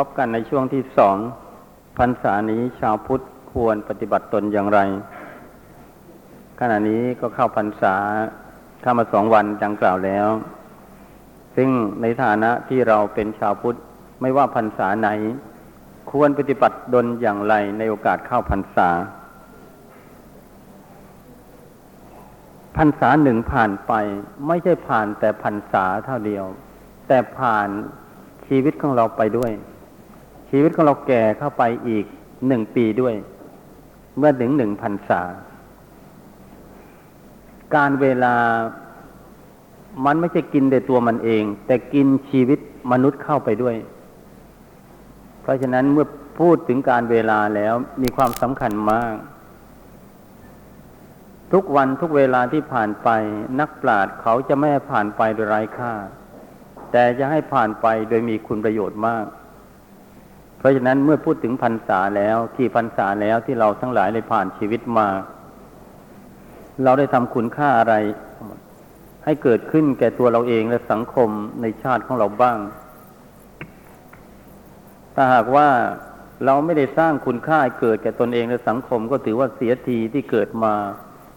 พบกันในช่วงที่สองพรรษานี้ชาวพุทธควรปฏิบัติตนอย่างไร ขณะนี้ก็เข้าพรรษาเข้ามาสองวันดังกล่าวแล้ว ซึ่งในฐานะที่เราเป็นชาวพุทธไม่ว่าพรรษาไหน ควรปฏิบัติตนอย่างไรในโอกาสเข้าพรรษา พรรษาหนึ่งผ่านไปไม่ใช่ผ่านแต่พรรษาเท่าเดียว แต่ผ่านชีวิตของเราไปด้วย ชีวิตของเราแก่เข้าไปอีกหนึ่งปีด้วย เมื่อถึงหนึ่งพันษา การเวลามันไม่ใช่กินแต่ตัวมันเอง แต่กินชีวิตมนุษย์เข้าไปด้วย เพราะฉะนั้นเมื่อพูดถึงการเวลาแล้วมีความสำคัญมาก ทุกวันทุกเวลาที่ผ่านไป นักปราชญ์เขาจะไม่ให้ผ่านไปโดยไร้ค่า แต่จะให้ผ่านไปโดยมีคุณประโยชน์มาก เพราะฉะนั้นเมื่อพูดถึงพรรษาแล้วที่พรรษาแล้วที่เราทั้งหลายได้ผ่านชีวิตมา เราได้ทำคุณค่าอะไร ให้เกิดขึ้นแก่ตัวเราเองและสังคมในชาติของเราบ้างถ้าหากว่าเราไม่ได้สร้างคุณค่าเกิดแก่ตนเองและสังคมก็ถือว่าเสียทีที่เกิดมา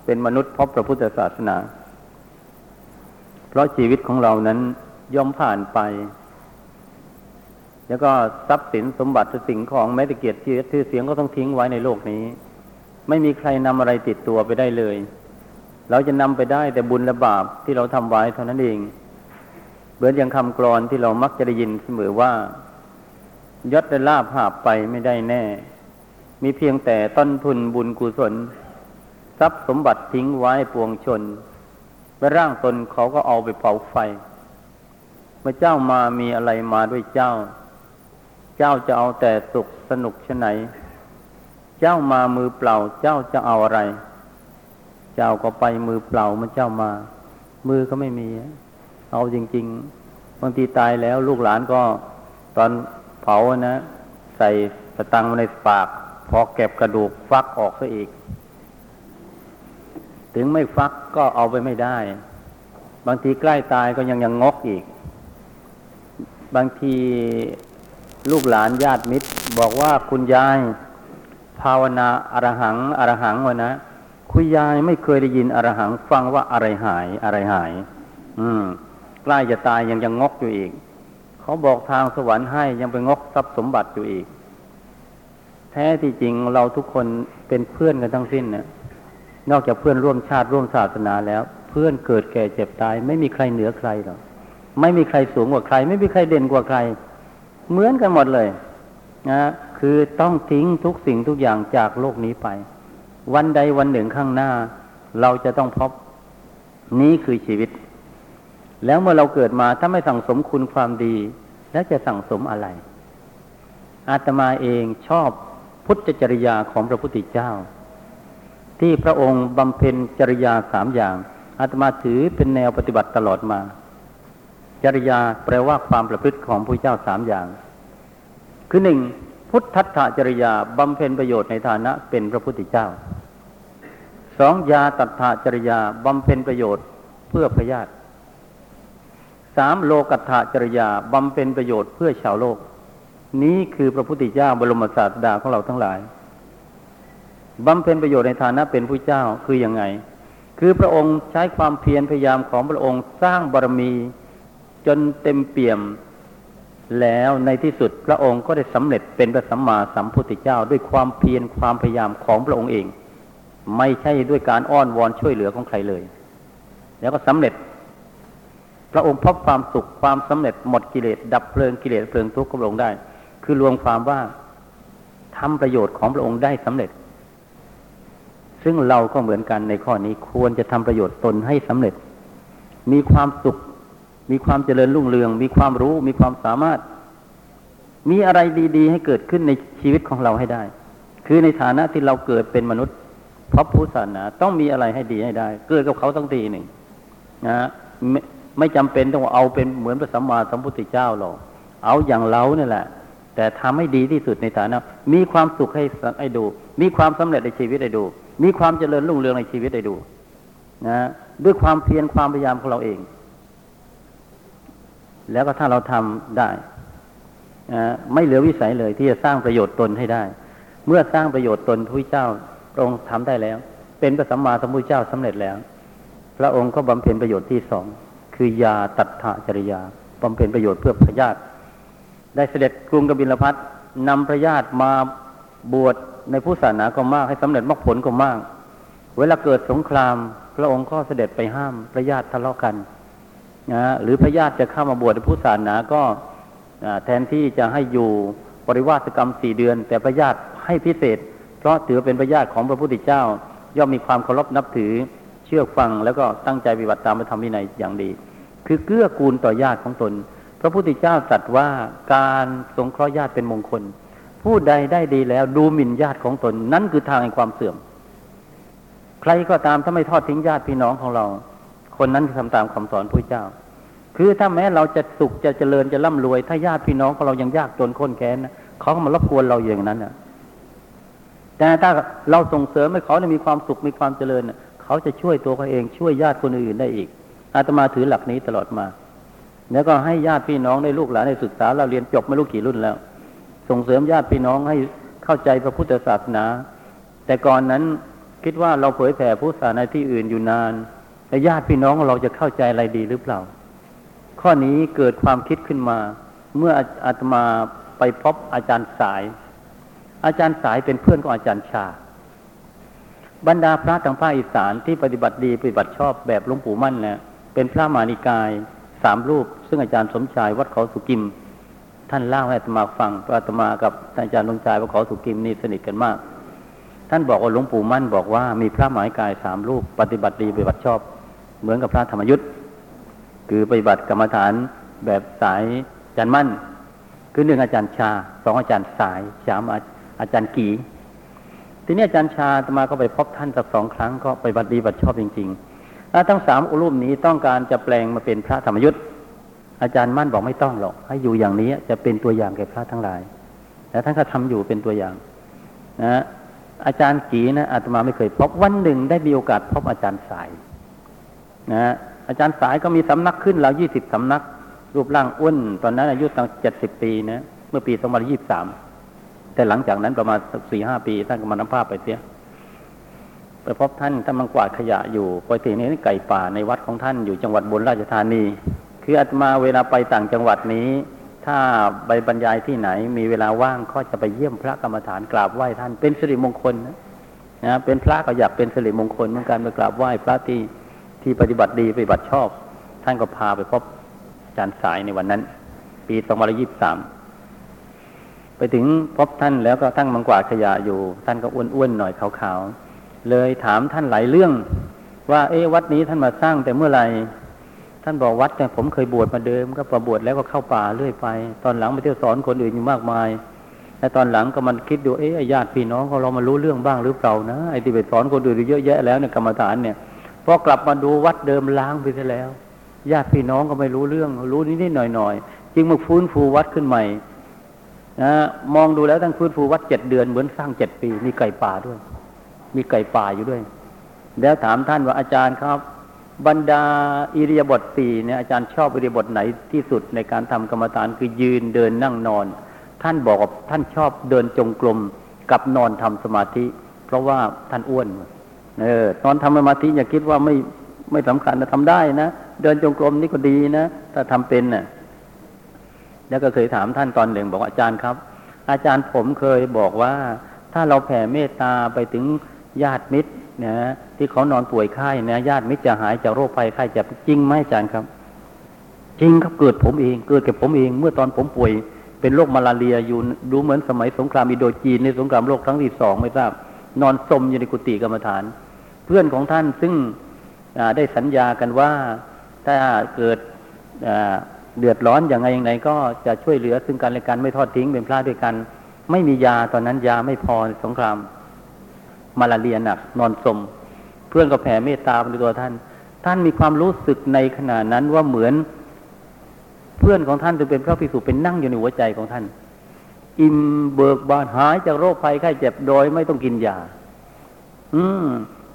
เป็นมนุษย์พบพระพุทธศาสนา เพราะชีวิตของเรานั้นย่อมผ่านไป แล้วก็ทรัพย์สินสมบัติสิ่งของแม้แต่เกียรติชื่อเสียงก็ต้องทิ้งไว้ในโลกนี้ ไม่มีใครนำอะไรติดตัวไปได้เลย เราจะนำไปได้แต่บุญและบาปที่เราทำไว้เท่านั้นเองเหมือนอย่างคำกรอนที่เรามักจะได้ยินเสมอว่ายศและลาภหาบไปไม่ได้แน่ มีเพียงแต่ต้นทุนบุญกุศล ทรัพย์สมบัติทิ้งไว้ปวงชนไปร่างตนเขาก็เอาไปเผาไฟเมื่อเจ้ามามีอะไรมาด้วยเจ้า เจ้าจะเอาแต่สุขสนุกชไหน เจ้ามามือเปล่า เจ้าจะเอาอะไร เจ้าก็ไปมือเปล่ามันเจ้ามา มือก็ไม่มี เอาจริง ๆ บางทีตายแล้ว ลูกหลานก็ตอนเผานะ ใส่สตังในปาก พอเก็บกระดูกฟักออกซะอีก ถึงไม่ฟักก็เอาไปไม่ได้ บางทีใกล้ตายก็ยังยังงกอีก บางที ลูกหลานญาติมิตร บอกว่าคุณยาย ภาวนาอรหังอรหังวะนะคุณยายไม่เคยได้ยินอรหัง ฟังว่าอะไรหายอะไรหาย อืมใกล้จะตายยังยังงกอยู่อีก เขาบอกทางสวรรค์ให้ยังไปงกทรัพย์สมบัติอยู่อีก แท้ที่จริงเราทุกคนเป็นเพื่อนกันทั้งสิ้นเนี่ยนอกจากเพื่อนร่วมชาติร่วมศาสนาแล้ว เพื่อนเกิดแก่เจ็บตาย ไม่มีใครเหนือใครหรอกไม่มีใครสูงกว่าใคร ไม่มีใครเด่นกว่าใคร เหมือนกันหมดเลยนะคือต้องทิ้งทุกสิ่งทุกอย่างจากโลกนี้ไป วันใดวันหนึ่งข้างหน้า เราจะต้องพบนี้คือชีวิต แล้วเมื่อเราเกิดมาถ้าไม่สั่งสมคุณความดี แล้วจะสั่งสมอะไร อาตมาเองชอบพุทธจริยาของพระพุทธเจ้า ที่พระองค์บำเพ็ญจริยาสามอย่างอาตมาถือเป็นแนวปฏิบัติตลอดมา จริยาแปลว่าความประพฤติของพระเจ้าสามอย่าง คือหนึ่งพุทธัตถจริยาบำเพ็ญประโยชน์ในฐานะเป็นพระพุทธเจ้าสองยาตัถจริยาบำเพ็ญประโยชน์เพื่อพระญาติสามโลกัตถจริยาบำเพ็ญประโยชน์เพื่อชาวโลก นี้คือพระพุทธเจ้าบรมศาสดาของเราทั้งหลายบำเพ็ญประโยชน์ในฐานะเป็นผู้เจ้าคืออยังไง คือพระองค์ใช้ความเพียรพยายามของพระองค์สร้างบารมี จนเต็มเปี่ยม แล้วในที่สุดพระองค์ก็ได้สำเร็จเป็นพระสัมมาสัมพุทธเจ้าด้วยความเพียรความพยายามของพระองค์เอง ไม่ใช่ด้วยการอ้อนวอนช่วยเหลือของใครเลย แล้วก็สำเร็จ พระองค์พบความสุขความสำเร็จหมดกิเลสดับเพลิงกิเลสเพลิงทุกข์ของพระองได้ คือรวมความว่าทำประโยชน์ของพระองค์ได้สำเร็จ ซึ่งเราก็เหมือนกันในข้อนี้ควรจะทำประโยชน์ตนให้สำเร็จ มีความสุข มีความเจริญรุ่งเรือง มีความรู้ มีความสามารถ มีอะไรดี ๆ ให้เกิดขึ้นในชีวิตของเราให้ได้ คือในฐานะที่เราเกิดเป็นมนุษย์พระพุทธศาสนาต้องมีอะไรให้ดีให้ได้ เกิดกับเขาต้องดีหนึ่งนะไม่ไม่จำเป็นต้องเอาเป็นเหมือนพระสัมมาสัมพุทธเจ้าหรอกเอาอย่างเราเนี่ยแหละ แต่ทำให้ดีที่สุดในฐานะ มีความสุขให้ให้ดู มีความสำเร็จในชีวิตให้ดู มีความเจริญรุ่งเรืองในชีวิตให้ดูนะด้วยความเพียรความพยายามของเราเอง แล้วก็ถ้าเราทำได้ไม่เหลือวิสัยเลยที่จะสร้างประโยชน์ตนให้ได้ เมื่อสร้างประโยชน์ตนพระเจ้าพระองค์ทำได้แล้ว เป็นพระสัมมาสัมพุทธเจ้าสำเร็จแล้ว พระองค์ก็บำเพ็ญประโยชน์ที่สองคือยาตัดถาจริยาบำเพ็ญประโยชน์เพื่อพระญาติได้เสด็จกรุงกบิลพัทนำพระญาติมาบวชในผู้ศาสนาก็มากให้สำเร็จมรรคผลก็มาก เวลาเกิดสงคราม พระองค์ก็เสด็จไปห้ามพระญาติทะเลาะกัน นะหรือพระญาติจะเข้ามาบวชในผู้ศาสนาก็แทนที่จะให้อยู่ปริวาสกรรมสี่เดือน แต่พระญาติให้พิเศษ เพราะถือเป็นพระญาติของพระพุทธเจ้า ย่อมมีความเคารพนับถือเชื่อฟังแล้วก็ตั้งใจปฏิบัติตามพระธรรมวินัยอย่างดี คือเกื้อกูลต่อญาติของตน พระพุทธเจ้าตรัสว่าการสงเคราะห์ญาติเป็นมงคล ผู้ใดได้ดีแล้วดูหมิ่นญาติของตน นั่นคือทางแห่งความเสื่อม ใครก็ตามถ้าไม่ทอดทิ้งญาติพี่น้องของเรา คนนั้นทำตามคำสอนพระเจ้า คือถ้าแม้เราจะสุขจะเจริญจะร่ำรวย ถ้าญาติพี่น้องของเรายังยากจนข้นแค้นเขาก็มารบกวนเราอย่างนั้นนะแต่ถ้าเราส่งเสริมให้เขามีความสุขมีความเจริญเขาจะช่วยตัวเขาเองช่วยญาติคนอื่นได้อีก อาตมาถือหลักนี้ตลอดมา แล้วก็ให้ญาติพี่น้องได้ลูกหลานได้ศึกษาเราเรียนจบไม่รู้กี่รุ่นแล้ว ส่งเสริมญาติพี่น้องให้เข้าใจพระพุทธศาสนา แต่ก่อนนั้นคิดว่าเราเผยแผ่พุทธศาสนาที่อื่นอยู่นาน แต่ญาติพี่น้องเราจะเข้าใจอะไรดีหรือเปล่า ข้อนี้เกิดความคิดขึ้นมา เมื่ออาตมาไปพบอาจารย์สาย อาจารย์สายเป็นเพื่อนของอาจารย์ชา บรรดาพระทางภาคอีสานที่ปฏิบัติดีปฏิบัติชอบแบบหลวงปู่มั่นเนี่ยเป็นพระมานิกายสามรูป ซึ่งอาจารย์สมชายวัดเขาสุกิม ท่านเล่าให้อาตมาฟังอาตมากับอาจารย์สมชายวัดเขาสุกิมนี่สนิทกันมาก ท่านบอกว่าหลวงปู่มั่นบอกว่ามีพระมานิกายสามรูป ปฏิบัติดีปฏิบัติชอบ เหมือนกับพระธรรมยุทธ์คือปฏิบัติกรรมฐานแบบสายอาจารย์มั่น คือหนึ่งอาจารย์ชาสองอาจารย์สายสามอาจารย์กีทีนี้อาจารย์ชาตมาก็ไปพบท่านสักสองครั้งก็ไปบัดดีบัดชอบจริงๆแล้วทั้งสามอุรุมนี้ต้องการจะแปลงมาเป็นพระธรรมยุทธ์อาจารย์มั่นบอกไม่ต้องหรอก ให้อยู่อย่างนี้จะเป็นตัวอย่างแก่พระทั้งหลายแต่ท่านก็ทำอยู่เป็นตัวอย่างนะอาจารย์กีนะอาตมาไม่เคยพบวันหนึ่งได้มีโอกาสพบอาจารย์สาย นะอาจารย์สายก็มีสำนักขึ้นแล้วยี่สิบสำนัก รูปร่างอ้วนตอนนั้นอายุตั้งเจ็ดสิบปีนะเมื่อปีสองพันยี่สิบสามแต่หลังจากนั้นประมาณสี่ห้าปีท่านก็มานำภาพไปเสียไปพบท่านท่านมังกวาดขยะอยู่ปกตินี้ไก่ป่าในวัดของท่านอยู่จังหวัดบนราชธานี คืออาตมาเวลาไปต่างจังหวัดนี้ ถ้าไปบรรยายที่ไหน มีเวลาว่างก็จะไปเยี่ยมพระกรรมฐานกราบไหว้ท่านเป็นสิริมงคลนะนะเป็นพระก็อยากเป็นสิริมงคลเหมือนกันไปกราบไหว้พระที่ ที่ปฏิบัติดีปฏิบัติชอบ ท่านก็พาไปพบอาจารย์สายในวันนั้น ปีสองพันยี่สิบสามไปถึงพบท่านแล้วก็ทั้งมังกวาดขยะอยู่ ท่านก็อ้วนๆหน่อยขาวๆเลยถามท่านหลายเรื่อง ว่า เอ๊วัดนี้ท่านมาสร้างแต่เมื่อไหร่ท่านบอกวัดแต่ผมเคยบวชมาเดิมก็ประบวชแล้วก็เข้าป่าเรื่อยไป ตอนหลังไปเที่ยวสอนคนอื่นอยู่มากมายแต่ตอนหลังก็มันคิดดูเอ๊ะญาติพี่น้องของเรามารู้เรื่องบ้างหรือเปล่านะไอ้ที่ไปสอนคนอื่นเยอะแยะแล้วเนี่ยกรรมฐานเนี่ย พอกลับมาดูวัดเดิมล้างไปซะแล้วญาติพี่น้องก็ไม่รู้เรื่อง รู้นิดๆหน่อยๆจึงมาฟื้นฟูวัดขึ้นใหม่นะมองดูแล้วทั้งฟื้นฟูวัดเจ็ดเดือนเหมือนสร้างเจ็ดปี มีไก่ป่าด้วย มีไก่ป่าอยู่ด้วย แล้วถามท่านว่าอาจารย์ครับ บรรดาอิริยาบถสี่เนี่ยอาจารย์ชอบอิริยาบถไหนที่สุดในการทำกรรมฐานคือยืนเดินนั่งนอน ท่านบอกว่าท่านชอบเดินจงกรมกับนอนทำสมาธิ เพราะว่าท่านอ้วน เออนอนทำสมาธิอย่าคิดว่าไม่ไม่สำคัญนะทำได้นะเดินจงกรมนี่ก็ดีนะถ้าทำเป็นนะ่ะ แล้วก็เคยถามท่านตอนหนึ่งบอกอาจารย์ครับ อาจารย์ผมเคยบอกว่า ถ้าเราแผ่เมตตาไปถึงญาติมิตรนะที่เขานอนป่วยไข้นะญาติมิตรจะหายจากโรคภัยไข้เจ็บจริงไหมอาจารย์ครับ จริงครับเกิดผมเอง เกิดกับผมเอง เมื่อตอนผมป่วย เป็นโรคมาลาเรียอยู่ดูเหมือนสมัยสงครามอิโดจีนในสงครามโลกครั้งที่สองไม่ทราบนอนสมอยู่ในกุฏิกรรมฐาน เพื่อนของท่านซึ่งได้สัญญากันว่าถ้าเกิดเดือดร้อนอย่างไรอย่างไรก็จะช่วยเหลือซึ่งกันและกันไม่ทอดทิ้งเป็นพระด้วยกัน ไม่มียาตอนนั้นยาไม่พอสงคราม มาลาเรียหนักนอนสม เพื่อนก็แผ่เมตตาในตัวท่าน ท่านมีความรู้สึกในขณะนั้นว่าเหมือน เพื่อนของท่านจะเป็นพระภิกษุเป็นนั่งอยู่ในหัวใจของท่าน อิ่มเบิกบานหายจากโรคภัยไข้เจ็บโดยไม่ต้องกินยา อืม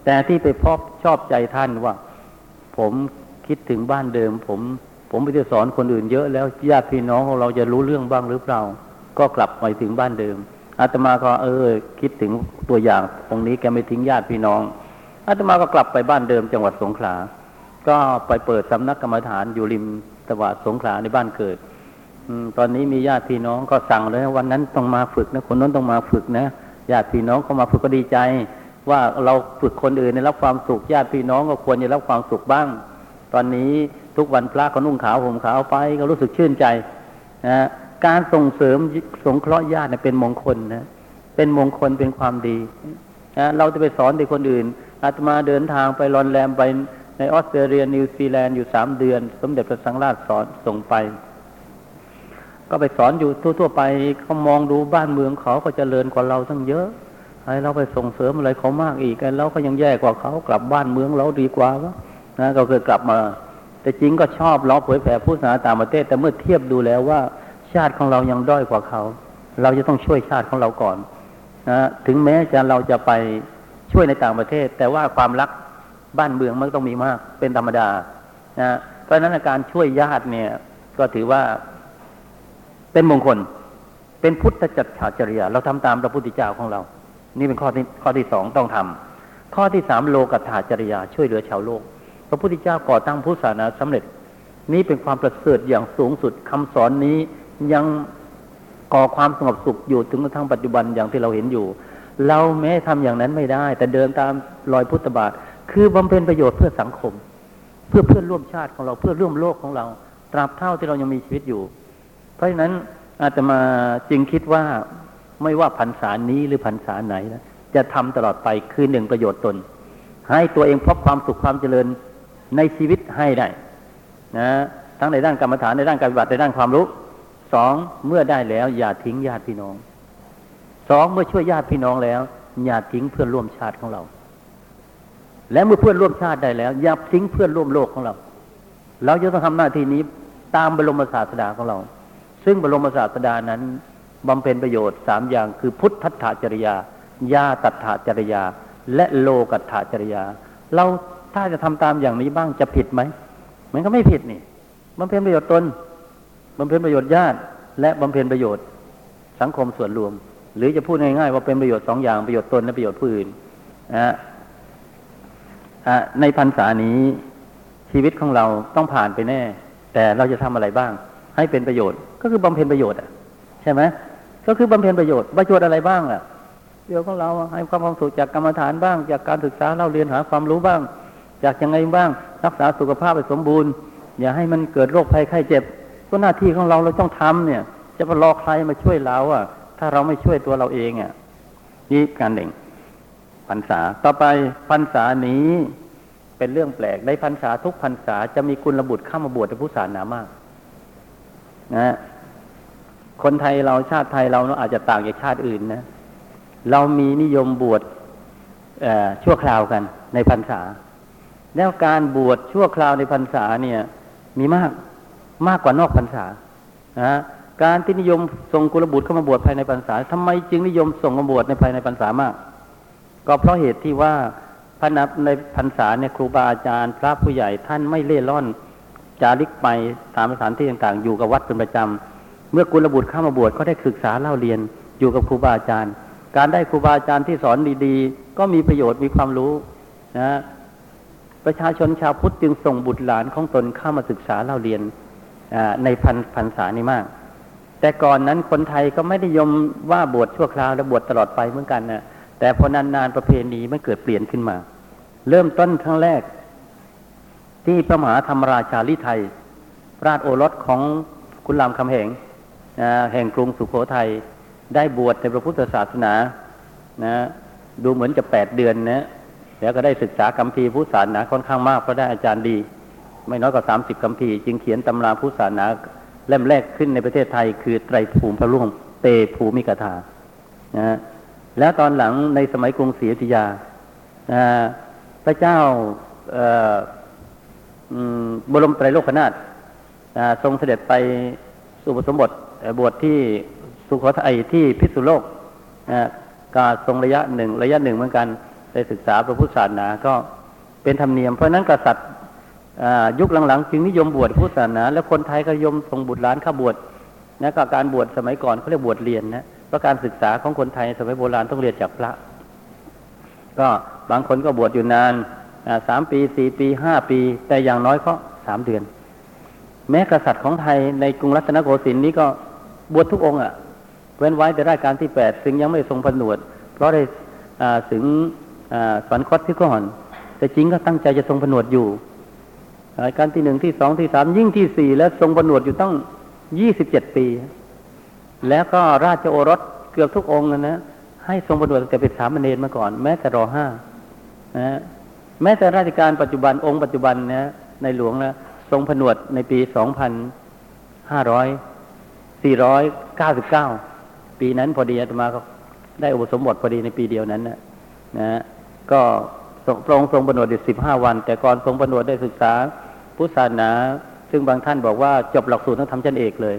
แต่ที่ไปพบชอบใจท่านว่า ผมคิดถึงบ้านเดิม ผม ผมไปจะสอนคนอื่นเยอะแล้วญาติพี่น้องของเราจะรู้เรื่องบ้างหรือเปล่า ก็กลับไปถึงบ้านเดิมอาตมาก็เออ คิดถึงตัวอย่างตรงนี้แกไม่ทิ้งญาติพี่น้องอาตมาก็กลับไปบ้านเดิมจังหวัดสงขลา ก็ไปเปิดสำนักกรรมฐานอยู่ริมตะวัดสงขลาในบ้านเกิดตอนนี้มีญาติพี่น้องก็สั่งเลยวันนั้นต้องมาฝึกนะคนนั้นต้องมาฝึกนะญาติพี่น้องเขามาฝึกก็ดีใจ ว่าเราฝึกคนอื่นในรับความสุขญาติพี่น้องก็ควรจะรับความสุขบ้าง ตอนนี้ทุกวันพระก็นุ่งขาวห่มขาวไปก็รู้สึกชื่นใจนะการส่งเสริมสงเคราะห์ญาติเป็นมงคลนะเป็นมงคลเป็นความดีนะเราจะไปสอนเด็กคนอื่น อาตมาเดินทางไปรอนแรมไปในออสเตรเลียนิวซีแลนด์อยู่สามเดือน สมเด็จพระสังฆราชสอนส่งไป ก็ไปสอนอยู่ทั่วๆไปเขามองดูบ้านเมืองเขาก็เจริญกว่าเราทั้งเยอะ ให้เราไปส่งเสริมอะไรเขามากอีกแล้วก็ยังแย่กว่าเขากลับบ้านเมืองเราดีกว่าวะนะก็เคยกลับมา แต่จริงก็ชอบล้อเผยแผ่พุทธศาสนาต่างประเทศ แต่เมื่อเทียบดูแล้วว่า ชาติของเรายังด้อยกว่าเขา เราจะต้องช่วยชาติของเราก่อนนะถึงแม้จะเราจะไปช่วยในต่างประเทศ แต่ว่าความรักบ้านเมืองมันต้องมีมากเป็นธรรมดานะเพราะฉะนั้นการช่วยญาติเนี่ย ก็ถือว่าเป็นมงคล เป็นพุทธจัตถาจริยาเราทำตามพระพุทธเจ้าของเรา นี่เป็นข้อที่ข้อที่สองต้องทำข้อที่สามโลกัตถาจริยาช่วยเหลือชาวโลก พระพุทธเจ้าก่อตั้งพุทธศาสนาสำเร็จ นี่เป็นความประเสริฐอย่างสูงสุดคำสอนนี้ยังก่อความสงบสุขอยู่ถึงกระทั่งปัจจุบันอย่างที่เราเห็นอยู่ เราแม้ทำอย่างนั้นไม่ได้ แต่เดินตามรอยพุทธบาท คือบำเพ็ญประโยชน์เพื่อสังคม เพื่อเพื่อนร่วมชาติของเราเพื่อร่วมโลกของเรา ตราบเท่าที่เรายังมีชีวิตอยู่ เพราะฉะนั้นอาตมาจึงคิดว่า ไม่ว่าพรรษานี้หรือพรรษาไหนนะจะทำตลอดไปคือหนึ่งประโยชน์ตน ให้ตัวเองพบความสุขความเจริญในชีวิตให้ได้นะทั้งในด้านกรรมฐานในด้านการปฏิบัติในด้านความรู้สองเมื่อได้แล้ว อย่าทิ้งญาติพี่น้องสองเมื่อช่วยญาติพี่น้องแล้ว อย่าทิ้งเพื่อนร่วมชาติของเรา และเมื่อเพื่อนร่วมชาติได้แล้ว อย่าทิ้งเพื่อนร่วมโลกของเรา เราจะต้องทำหน้าที่นี้ตามบรมศาสดาของเรา ซึ่งบรมศาสดานั้น บำเพ็ญประโยชน์สามอย่างคือพุทธัตถจริยา ญาตัตถจริยา และโลกัตถจริยา เราถ้าจะทำตามอย่างนี้บ้างจะผิดไหม มันก็ไม่ผิดนี่บำเพ็ญประโยชน์ตนบำเพ็ญประโยชน์ญาติ และบำเพ็ญประโยชน์สังคมส่วนรวม หรือจะพูดง่ายๆว่าเป็นประโยชน์สองอย่างประโยชน์ตนและประโยชน์ผู้อื่นนะในพรรษานี้ชีวิตของเราต้องผ่านไปแน่ แต่เราจะทำอะไรบ้าง ให้เป็นประโยชน์ก็คือบำเพ็ญประโยชน์อะ ใช่ไหม ก็คือบำเพ็ญประโยชน์ประโยชน์อะไรบ้างอะเดี๋ยวของเราให้ความความสุขจากกรรมฐานบ้าง จากการศึกษาเราเรียนหาความรู้บ้าง จากยังไงบ้าง รักษาสุขภาพให้สมบูรณ์ อย่าให้มันเกิดโรคภัยไข้เจ็บ ก็หน้าที่ของเราเราต้องทำเนี่ย จะไปรอใครมาช่วยเราอะ ถ้าเราไม่ช่วยตัวเราเองอะนี่การหนึ่งพรรษาต่อไปพรรษานี้เป็นเรื่องแปลกในพรรษาทุกพรรษาจะมีคุณระบุตรเข้ามาบวชในผู้ศาสนามากนะ คนไทยเราชาติไทยเราอาจจะต่างจากชาติอื่นนะ เรามีนิยมบวชชั่วคราวกันในพรรษา แล้วการบวชชั่วคราวในพรรษาเนี่ย มีมากมากกว่านอกพรรษานะการที่นิยมส่งกุลบุตรเข้ามาบวชภายในพรรษาทำไมจึงนิยมส่งมาบวชในภายในพรรษามาก ก็เพราะเหตุที่ว่าพระนับในพรรษาเนี่ยครูบาอาจารย์ พระผู้ใหญ่ท่านไม่เล่ร่อนจาริกไปตามสถานที่ต่างๆ อยู่กับวัดเป็นประจำ เมื่อกุลบุตรเข้ามาบวชก็ได้ศึกษาเล่าเรียนอยู่กับครูบาอาจารย์ การได้ครูบาอาจารย์ที่สอนดีๆ ก็มีประโยชน์มีความรู้นะประชาชนชาวพุทธจึงส่งบุตรหลานของตนเข้ามาศึกษาเล่าเรียนในพันพันษานี้มาก แต่ก่อนนั้นคนไทยก็ไม่ได้ยมว่าบวชชั่วคราวและบวชตลอดไปเหมือนกันนะแต่พอนานๆประเพณีมันเกิดเปลี่ยนขึ้นมา เริ่มต้นครั้งแรก ที่พระมหาธรรมราชาลิไทย ราชโอรสของคุณรามคำแหง แห่งกรุงสุขโขทัยได้บวชในพระพุทธศาสนานะดูเหมือนจะแปดเดือนนะแล้วก็ได้ศึกษาคำพีพุทธศาสนาค่อนข้างมากเพราะได้อาจารย์ดี ไม่น้อยกว่าสามสิบคำพีจึงเขียนตำราพุทธศาสนาเล่มแรกขึ้นในประเทศไทย คือไตรภูมิพระร่วงเตภูมิกถานะแล้วตอนหลังในสมัยกรุงศรีอยุธยาพระเจ้าบรมไตรโลกนาถทรงเสด็จไปสุปสมบท บวชที่สุโขทัยที่พิษุโลกกาทรงระยะหนึ่งระยะหนึ่งเหมือนกันได้ศึกษาพระพุทธศาสนาก็เป็นธรรมเนียม เพราะนั้นกษัตริย์ยุคหลังๆ จึงนิยมบวชพุทธศาสนา แล้วคนไทยก็ยมส่งบุตรหลานเข้าบวชนะก็การบวชสมัยก่อนเขาเรียกบวชเรียนนะเพราะการศึกษาของคนไทยสมัยโบราณต้องเรียนจากพระ ก็บางคนก็บวชอยู่นานสามปีสี่ปีห้าปี แต่อย่างน้อยก็สามเดือน แม้กษัตริย์ของไทยในกรุงรัตนโกสินทร์นี้ก็ บวชทุกองค์อะเว้นไว้แต่ราชการที่แปดซึ่งยังไม่ทรงผนวด เพราะได้ถึงสวรรคตที่ก่อน แต่จริงก็ตั้งใจจะทรงผนวดอยู่รายการที่หนึ่งที่สองที่สามยิ่งที่สี่แล้วทรงผนวดอยู่ตั้งยี่สิบเจ็ดปี แล้วก็ราชโอรสเกือบทุกองค์นะให้ทรงผนวดแต่เป็นสามเณรมาก่อน แม้แต่รอห้านะแม้แต่ราชการปัจจุบันองค์ปัจจุบันนะในหลวงนะทรงผนวดในปีสองพันห้าร้อย สี่ร้อยเก้าสิบเก้าปีนั้นพอดีอาตมาก็ได้อุปสมบทพอดีในปีเดียวนั้นนะนะก็พระองค์ทรงประนวดอยู่สิบห้าวัน แต่ก่อนทรงประนวดได้ศึกษาพุทธศาสนา ซึ่งบางท่านบอกว่าจบหลักสูตรต้องทำชั้นเอกเลย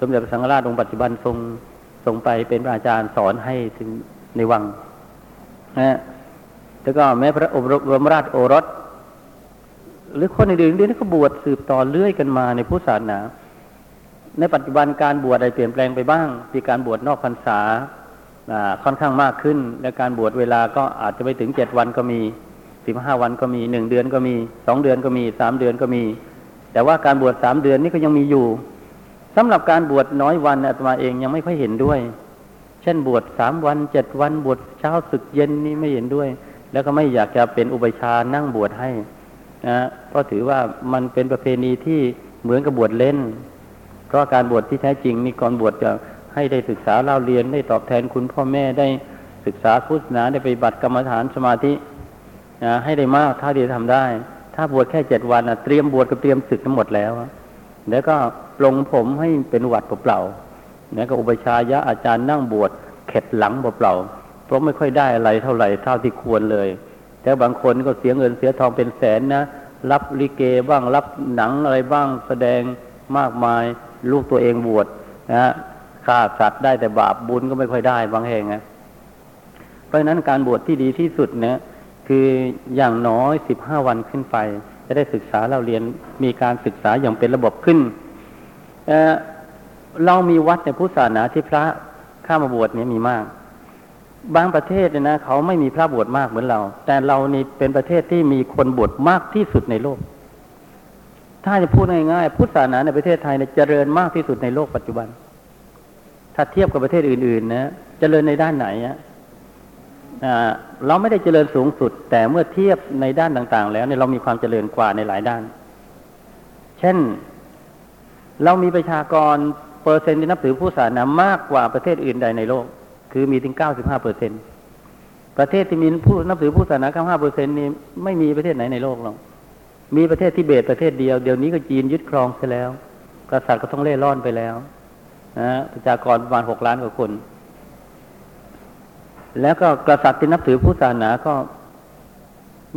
สมเด็จพระสังฆราชองค์ปัจจุบันทรงทรงไปเป็นอาจารย์สอนให้ถึงในวังนะแล้วก็แม้พระอบรมราชโอรส หรือคนอื่นๆนี่ก็บวชสืบต่อเลื่อยกันมาในพุทธศาสนา ในปัจจุบันการบวชอะไรเปลี่ยนแปลงไปบ้างมีการบวชนอกพรรษาค่อนข้างมากขึ้น และการบวชเวลาก็อาจจะไปถึงเจ็ดวันก็มีสิบห้าวันก็มีหนึ่งเดือนก็มีสองเดือนก็มีสามเดือนก็มี แต่ว่าการบวชสามเดือนนี่ก็ยังมีอยู่สำหรับการบวชน้อยวันอาตมาเองยังไม่ค่อยเห็นด้วย เช่นบวชสามวันเจ็ดวันบวชเช้าสึกเย็นนี่ไม่เห็นด้วย แล้วก็ไม่อยากจะเป็นอุปชานั่งบวชให้นะเพราะถือว่ามันเป็นประเพณีที่เหมือนกับบวชเล่น ราะการบวชที่แท้จริงนี่ก่อนบวชจะให้ได้ศึกษาเล่าเรียนได้ตอบแทนคุณพ่อแม่ได้ศึกษาพุทธศาสนาได้ไปบัตรกรรมฐานสมาธินะให้ได้มากถ้าที่ทำได้ ถ้าบวชแค่เจ็ดวันนะเตรียมบวชกับเตรียมศึกทั้งหมดแล้วแล้วก็ปลงผมให้เป็นวัดเปล่าๆแล้วก็อุปชายะอาจารย์นั่งบวชเข็ดหลังเปล่าๆเพราะไม่ค่อยได้อะไรเท่าไหร่เท่าที่ควรเลยแต่บางคนก็เสียเงินเสียทองเป็นแสนนะรับลิเกบ้างรับหนังอะไรบ้างแสดงมากมาย ลูกตัวเองบวชนะฆ่าสัตว์ได้แต่บาปบุญก็ไม่ค่อยได้บางแห่งนะเพราะฉะนั้นการบวชที่ดีที่สุดเนี่ยคืออย่างน้อยสิบห้าวันขึ้นไป จะได้ศึกษาเราเรียนมีการศึกษาอย่างเป็นระบบขึ้นเเรามีวัดในพุทธศาสนาที่พระข้ามาบวชเนี่ยมีมาก บางประเทศเนี่ยนะเขาไม่มีพระบวชมากเหมือนเรา แต่เรานี่เป็นประเทศที่มีคนบวชมากที่สุดในโลก ถ้าจะพูดง่ายๆ พุทธศาสนาในประเทศไทยเนี่ยเจริญมากที่สุดในโลกปัจจุบัน ถ้าเทียบกับประเทศอื่นๆนะเจริญในด้านไหนอะเราไม่ได้เจริญสูงสุด แต่เมื่อเทียบในด้านต่างๆ แล้วเนี่ยเรามีความเจริญกว่าในหลายด้าน เช่น เรามีประชากรเปอร์เซ็นต์ที่นับถือผู้ศาสนามากกว่าประเทศอื่นใดในโลก คือมีถึงเก้าสิบห้าเปอร์เซ็นตประเทศที่มีผู้นับถือผู้ศาสนาแค่ห้าเปอร์เซ็นต์นี้ไม่มีประเทศไหนในโลกหรอก มีประเทศที่เบตประเทศเดียว เดี๋ยวนี้ก็จีนยึดครองเสียแล้ว กษัตริย์ก็ต้องเล่ร่อนไปแล้วนะประชากรประมาณหกล้านกว่าคน แล้วก็กษัตริย์ที่นับถือพุทธศาสนาก็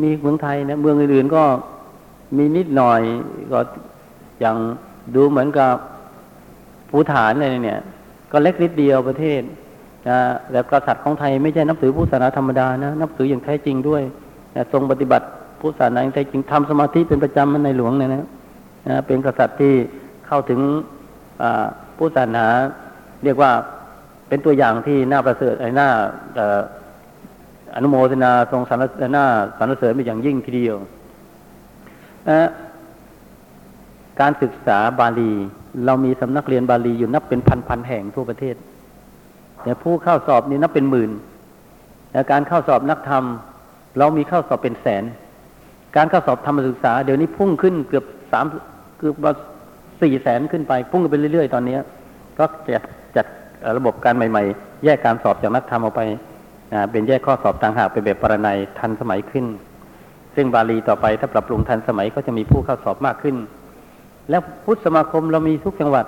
มีเมืองไทยนะเมืองอื่นๆก็มีนิดหน่อยก็อย่างดูเหมือนกับภูฐานอะไรเนี่ย ก็เล็กนิดเดียวประเทศนะแต่กษัตริย์ของไทยไม่ใช่นับถือพุทธศาสนาธรรมดานะนับถืออย่างแท้จริงด้วยนะทรงปฏิบัติ พุทธศาสนาอย่างแท้จริงทำสมาธิเป็นประจำมันในหลวงเนี่ยนะนะเป็นกษัตริย์ที่เข้าถึงผู้ศาสนาเรียกว่าเป็นตัวอย่างที่น่าประเสริฐไอ้หน้าอนุโมทนาทรงสรรหน้าสรรเสริญเป็นอย่างยิ่งทีเดียวการศึกษาบาลี เรามีสำนักเรียนบาลีอยู่นับเป็นพันๆแห่งทั่วประเทศ แต่ผู้เข้าสอบนี่นับเป็นหมื่นแต่การเข้าสอบนักธรรม เรามีเข้าสอบเป็นแสน การเข้าสอบธรรมศึกษาเดี๋ยวนี้พุ่งขึ้นเกือบสามเกือบสี่แสนขึ้นไป พุ่งไปเรื่อยๆ ตอนนี้ก็จะจัดระบบการใหม่ ๆ แยกการสอบจากนักธรรมออกไปเป็นแยกข้อสอบต่างหากเป็นแบบปรนัยทันสมัยขึ้น ซึ่งบาลีต่อไปถ้าปรับปรุงทันสมัยก็จะมีผู้เข้าสอบมากขึ้น แล้วพุทธสมาคมเรามีทุกจังหวัด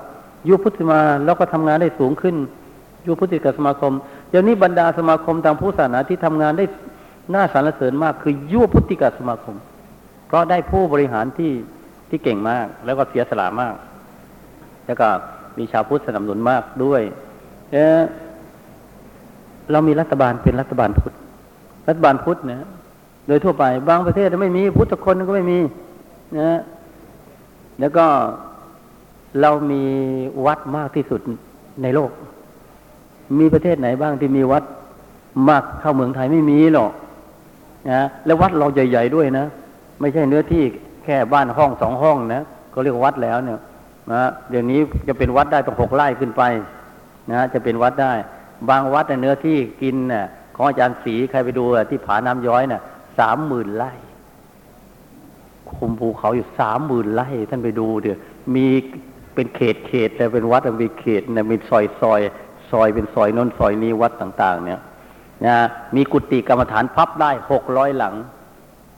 ยุพุทธมาเราก็ทำงานได้สูงขึ้นยุพุทธิกสมาคมเดี๋ยวนี้บรรดาสมาคมทางพุทธศาสนาที่ทำงานได้น่าสรรเสริญมากคือยุพุทธิกสมาคม เพราะได้ผู้บริหารที่ที่เก่งมาก แล้วก็เสียสละมาก แล้วก็มีชาวพุทธสนับสนุนมากด้วย เออเรามีรัฐบาลเป็นรัฐบาลพุทธ รัฐบาลพุทธนะโดยทั่วไป บางประเทศไม่มีพุทธคนก็ไม่มีนะแล้วก็เรามีวัดมากที่สุดในโลก มีประเทศไหนบ้างที่มีวัดมากเท่าเมืองไทยไม่มีหรอกนะแล้ววัดเราใหญ่ ๆด้วยนะ ไม่ใช่เนื้อที่แค่บ้านห้องสองห้องนะก็เรียกวัดแล้วเนี่ยนะเดี๋ยวนี้จะเป็นวัดได้ต้องหกไร่ขึ้นไปนะจะเป็นวัดได้ บางวัดเนื้อที่กินน่ะของอาจารย์ศรีใครไปดูที่ผาน้ำย้อยน่ะสามหมื่นไร่คุมภูเขาอยู่สามหมื่นไร่ท่านไปดูเดี๋ยวมีเป็นเขตเขตแต่เป็นวัดมีเขตนะมีซอยซอยซอยเป็นซอยน้นซอยนี้วัดต่าง ๆ เนี่ยนะมีกุฏิกรรมฐานพับได้หกร้อยหลัง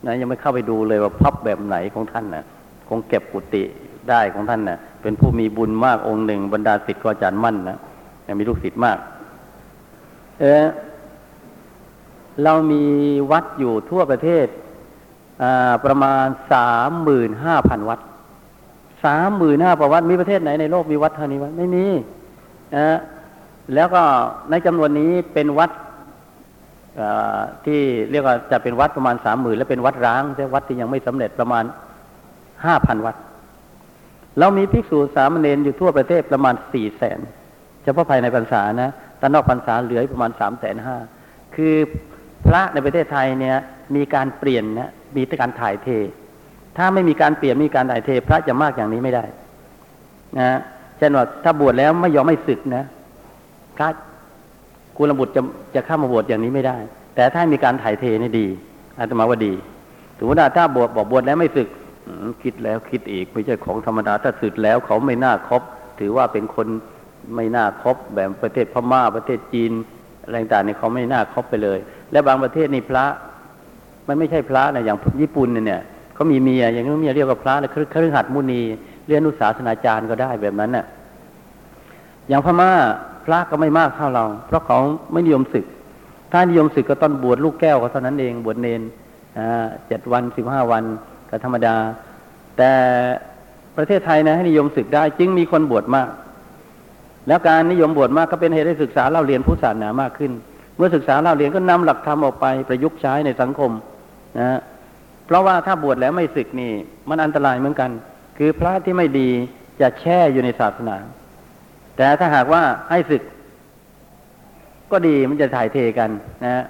นะยังไม่เข้าไปดูเลยว่าพับแบบไหนของท่านนะ่ะ คงเก็บกุฏิได้ของท่านนะ่ะ เป็นผู้มีบุญมากองค์หนึ่งบรรดาศิษย์ของอาจารย์มั่นนะมีลูกศิษย์มาก เออเรามีวัดอยู่ทั่วประเทศประมาณสามหมื่นห้าพันวัดสามหมื่นห้าพันวัด มีประเทศไหนในโลกมีวัดเท่านี้วัดไม่มีนะแล้วก็ในจำนวนนี้เป็นวัด ที่เรียกว่าจะเป็นวัดประมาณสามหมื่นและเป็นวัดร้างแต่วัดที่ยังไม่สำเร็จประมาณห้าพันวัด เรามีภิกษุสามเณรอยู่ทั่วประเทศประมาณสี่แสนเฉพาะภายในพรรษานะแต่นอกพรรษาเหลือประมาณสามแสนห้าคือพระในประเทศไทยเนี่ยมีการเปลี่ยนนะมีการถ่ายเท ถ้าไม่มีการเปลี่ยนมีการถ่ายเท พระจะมากอย่างนี้ไม่ได้นะเช่นว่าถ้าบวชแล้วไม่ยอมไม่ศึกนะกา กุลบุตรจะจะเข้ามาบวชอย่างนี้ไม่ได้ แต่ถ้ามีการถ่ายเทนี่ดีอาตมาว่าดีถือว่าถ้าบวชบอกบวชแล้วไม่ศึกคิดแล้วคิดอีกไม่ใช่ของธรรมดาถ้าศึกแล้วเขาไม่น่าครบถือว่าเป็นคนไม่น่าครบแบบประเทศพม่าประเทศจีนอะไรต่างๆเนี่ยเขาไม่น่าครบไปเลย และบางประเทศนี่พระ มันไม่ใช่พระนะอย่างญี่ปุ่นเนี่ยเขามีเมียอย่างนี้เมียเรียกว่าพระแล้วครือขัดมุนีเรียนนุสาสนาจารย์ก็ได้แบบนั้นน่ะอย่างพม่า พระก็ไม่มากเท่าเรา เพราะเขาไม่นิยมศึก ถ้านิยมศึกก็ต้องบวชลูกแก้วก็เท่านั้นเองบวชเนนเจ็ดวันสิบห้าวันก็ธรรมดา แต่ประเทศไทยนะให้นิยมศึกได้ จึงมีคนบวชมาก แล้วการนิยมบวชมากก็เป็นเหตุให้ศึกษาเล่าเรียนพุทธศาสนามากขึ้น เมื่อศึกษาเล่าเรียนก็นำหลักธรรมออกไปประยุกต์ใช้ในสังคมนะเพราะว่าถ้าบวชแล้วไม่ศึกนี่ มันอันตรายเหมือนกัน คือพระที่ไม่ดีจะแช่อยู่ในศาสนา แต่ถ้าหากว่าให้ศึก ก็ดีมันจะถ่ายเทกันนะ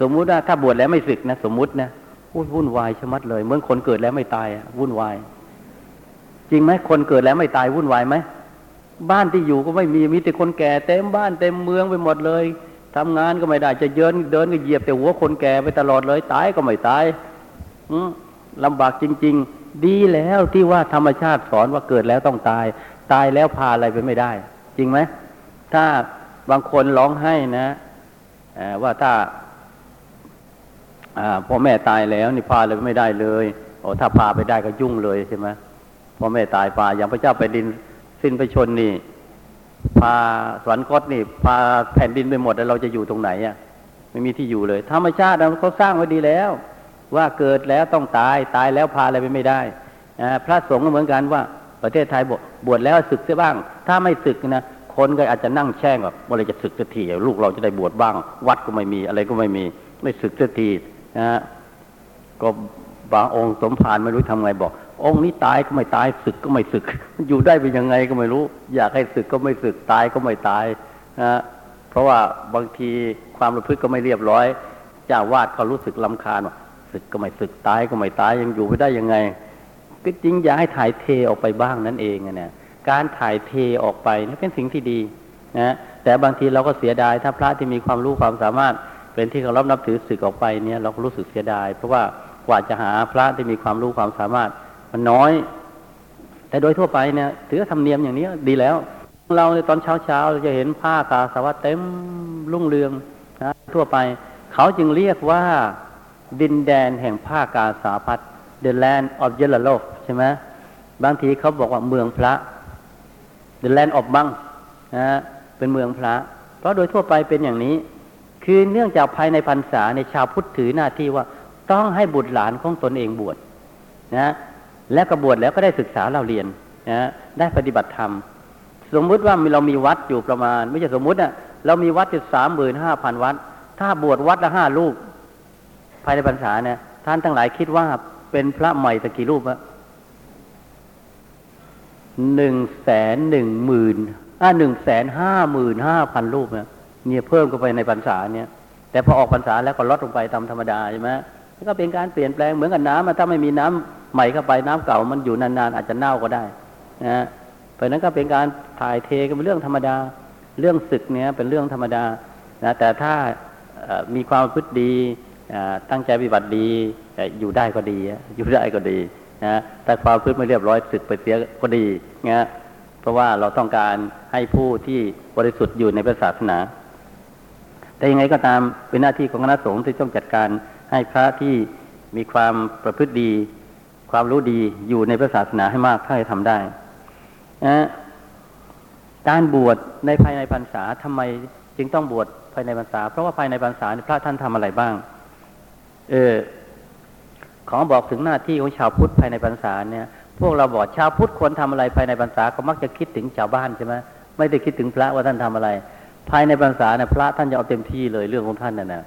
สมมุติว่าถ้าบวชแล้วไม่ศึกนะสมมุตินะวุ่นวายชะมัดเลย เหมือนคนเกิดแล้วไม่ตายวุ่นวาย จริงไหมคนเกิดแล้วไม่ตายวุ่นวายไหมบ้านที่อยู่ก็ไม่มีมีแต่คนแก่เต็มบ้านเต็มเมืองไปหมดเลยทำงานก็ไม่ได้จะเยินเดินก็เหยียบแต่หัวคนแก่ไปตลอดเลย ตายก็ไม่ตายลำบากจริง ๆ ดีแล้วที่ว่าธรรมชาติสอนว่าเกิดแล้วต้องตาย ตายแล้วพาอะไรไปไม่ได้ จริงไหมถ้าบางคนร้องไห้นะว่าถ้าพ่อแม่ตายแล้วนี่พาอะไรไม่ได้เลยโอ้ถ้าพาไปได้ก็ยุ่งเลยใช่ไหมพ่อแม่ตายพาอย่างพระเจ้าไปดินสิ้นประชนนี่ พาสวรรคตนี่ พาแผ่นดินไปหมดแล้วเราจะอยู่ตรงไหนอะไม่มีที่อยู่เลย ธรรมชาติเขาสร้างไว้ดีแล้ว ว่าเกิดแล้วต้องตายตายแล้วพาอะไรไปไม่ได้พระสงฆ์ก็เหมือนกันว่า ประเทศไทยบวชบวชแล้วศึกเสียบ้าง ถ้าไม่ศึกนะคนก็อาจจะนั่งแช่งแบบเมื่อไรจะศึกสักทีลูกเราจะได้บวชบ้าง วัดก็ไม่มีอะไรก็ไม่มีไม่ศึกสักทีนะก็บางองค์สมภารไม่รู้ทำไงบอก องค์นี้ตายก็ไม่ตายศึกก็ไม่ศึก อยู่ได้เป็นยังไงก็ไม่รู้ อยากให้ศึกก็ไม่ศึกตายก็ไม่ตายนะเพราะว่าบางทีความระพฤติก็ไม่เรียบร้อยเจ้าวาดเขารู้สึกลำคาญว่าศึกก็ไม่ศึกตายก็ไม่ตายยังอยู่ไม่ได้ยังไง ก็จริงอยากให้ถ่ายเทออกไปบ้างนั่นเองเนี่ยการถ่ายเทออกไปนี่เป็นสิ่งที่ดีนะแต่บางทีเราก็เสียดาย ถ้าพระที่มีความรู้ความสามารถเป็นที่เคารพนับถือศึกออกไปเนี่ยเราก็รู้สึกเสียดาย เพราะว่ากว่าจะหาพระที่มีความรู้ความสามารถ มันน้อย แต่โดยทั่วไปเนี่ยถือธรรมเนียมอย่างนี้ดีแล้ว เราในตอนเช้าเช้าเราจะเห็นผ้ากาสาวะเต็มรุ่งเรืองนะทั่วไป เขาจึงเรียกว่าดินแดนแห่งผ้ากาสาพัด the land of yellow ใช่ไหมบางทีเขาบอกว่าเมืองพระ the land of บังนะเป็นเมืองพระ เพราะโดยทั่วไปเป็นอย่างนี้ คือเนื่องจากภายในพรรษาในชาวพุทธถือหน้าที่ว่าต้องให้บุตรหลานของตนเองบวชนะและกระบวชแล้วก็ได้ศึกษาเราเรียนนะได้ปฏิบัติธรรม สมมุติว่าเรามีวัดอยู่ประมาณ ไม่ใช่สมมุตินะเรามีวัดอยู่สามหมื่นห้าพันวัด ถ้าบวชวัดละห้าลูกภายในพรรษาเนี่ยท่านทั้งหลายคิดว่า เป็นพระใหม่สักกี่รูปอะหนึ่งแสนหนึ่งหมื่นอ่าหนึ่งแสนห้าหมื่นห้าพันรูปเนี่ยเนี่ยเพิ่มเข้าไปในพรรษาเนี่ย แต่พอออกพรรษาแล้วก็ลดลงไปตามธรรมดาใช่ไหมก็เป็นการเปลี่ยนแปลงเหมือนกับน้ำถ้าไม่มีน้ำใหม่เข้าไปน้ำเก่ามันอยู่นานๆอาจจะเน่าก็ได้นะเพราะนั้นก็เป็นการถ่ายเทกันเป็นเรื่องธรรมดา เรื่องศึกเนี้ยเป็นเรื่องธรรมดานะแต่ถ้ามีความพฤติดี ตั้งใจปฏิบัติดีอยู่ได้ก็ดี อยู่ได้ก็ดีนะแต่ความพฤติไม่เรียบร้อยศึกไปเสียก็ดีนะเพราะว่าเราต้องการให้ผู้ที่บริสุทธิ์อยู่ในพระศาสนา แต่ยังไงก็ตามเป็นหน้าที่ของคณะสงฆ์ที่ต้องจัดการให้พระที่มีความประพฤติดี ความรู้ดีอยู่ในพระศาสนาให้มากเท่าที่ทำได้นะการบวชในภายในพรรษาทำไมจึงต้องบวชภายในพรรษา เพราะว่าภายในพรรษาพระท่านทำอะไรบ้าง เออขอบอกถึงหน้าที่ของชาวพุทธภายในพรรษาเนี่ย พวกเราบอกชาวพุทธควรทำอะไรภายในพรรษาก็มักจะคิดถึงชาวบ้านใช่ไหมไม่ได้คิดถึงพระว่าท่านทำอะไร ภายในพรรษาเนี่ยพระท่านจะเอาเต็มที่เลยเรื่องของท่านน่ะนะ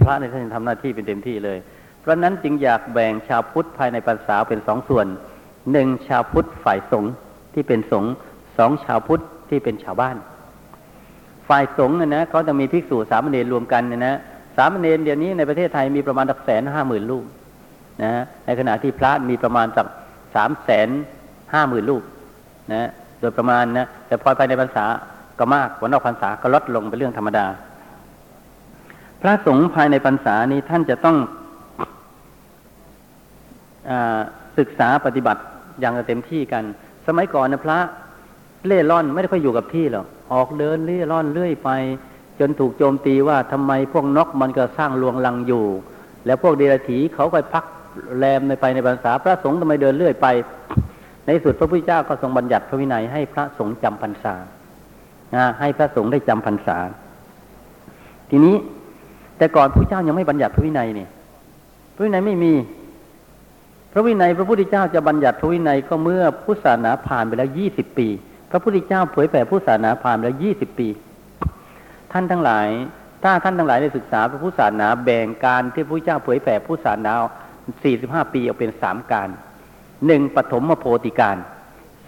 พระในท่านทำหน้าที่เป็นเต็มที่เลย เพราะนั้นจึงอยากแบ่งชาวพุทธภายในพรรษาเป็นสองส่วนหนึ่งชาวพุทธฝ่ายสงฆ์ที่เป็นสงฆ์สองชาวพุทธที่เป็นชาวบ้าน ฝ่ายสงฆ์เนี่ยนะเขาจะมีภิกษุสามเณรรวมกันเนี่ยนะามเณรเดี๋ยวนี้ในประเทศไทยมีประมาณสักแสนห้าหมื่นลูกนะในขณะที่พระมีประมาณสักสามแสนห้าหมื่นลูกนะโดยประมาณนะแต่พอภายในพรรษาก็มากกว่านอกพรรษาก็ลดลงเป็นเรื่องธรรมดา พระสงฆ์ภายในพรรษานี้ท่านจะต้องอศึกษาปฏิบัติอย่างเต็มที่กัน สมัยก่อนนะพระเล่ร่อนไม่ได้ค่อยอยู่กับที่หรอกออกเดินเล่ร่อนเรื่อยไป จนถูกโจมตีว่าทำไมพวกนกมันก็สร้างรวงรังอยู่ แล้วพวกเดรัจฉีเขาไปพักแรมในไปในพรรษาพระสงฆ์ทำไมเดินเรื่อยไป ในสุดพระพุทธเจ้าก็ทรงบัญญัติพระวินัยให้พระสงฆ์จำพรรษาให้พระสงฆ์ได้จำพรรษา ทีนี้แต่ก่อนพระเจ้ายังไม่บัญญัติพระวินัยนี่พระวินัยไม่มี พระวินัยพระพุทธเจ้าจะบัญญัติพระวินัยก็เมื่อพุทธศาสนาผ่านไปแล้วยี่สิบปี พระพุทธเจ้าเผยแผ่พุทธศาสนาผ่านไปแล้วยี่สิบปี ท่านทั้งหลาย ถ้าท่านทั้งหลายได้ศึกษาพระพุทธศาสนาแบ่งการที่พระเจ้าเผยแผ่พุทธศาสนาสี่สิบห้าปีออกเป็นสามการหนึ่งปฐมโพธิการ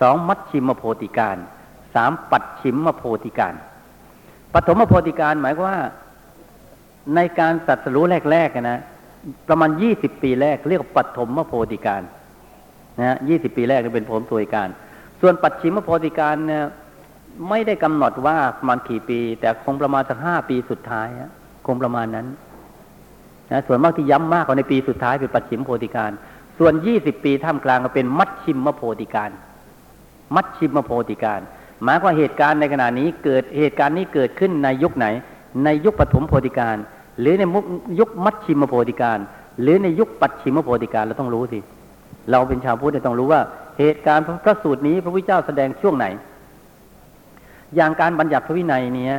สองมัชชิมโพธิการสามปัดชิมโพธิการปฐมโพธิการหมายว่าในการตัดสู้แรกๆนะประมาณยี่สิบปีแรกเรียกปัตถมโพธิการนะฮะยี่สิบปีแรกจะเป็นผมโพธิการ ส่วนปัจฉิมโพธิการเนี่ย ไม่ได้กำหนดว่าประมาณกี่ปี แต่คงประมาณสักห้าปีสุดท้ายคงประมาณนั้นนะส่วนมากที่ย้ำมากกว่าในปีสุดท้ายเป็นปัจฉิมโพธิการ ส่วนยี่สิบปีท่ามกลางก็เป็นมัชชิมมโพธิการ มัชชิมโพธิการ หมายว่าเหตุการณ์ในขณะนี้เกิดเหตุการณ์นี้เกิดขึ้นในยุคไหน ในยุคปฐมโพธิการ หรือในยุคมัชชิมโพธิการ หรือในยุคปัจฉิมโพธิการเราต้องรู้สิเราเป็นชาวพุทธต้องรู้ว่า เหตุการณ์พระสูตรนี้พระพุทธเจ้าแสดงช่วงไหน อย่างการบัญญัติพระวินัยเนี้ย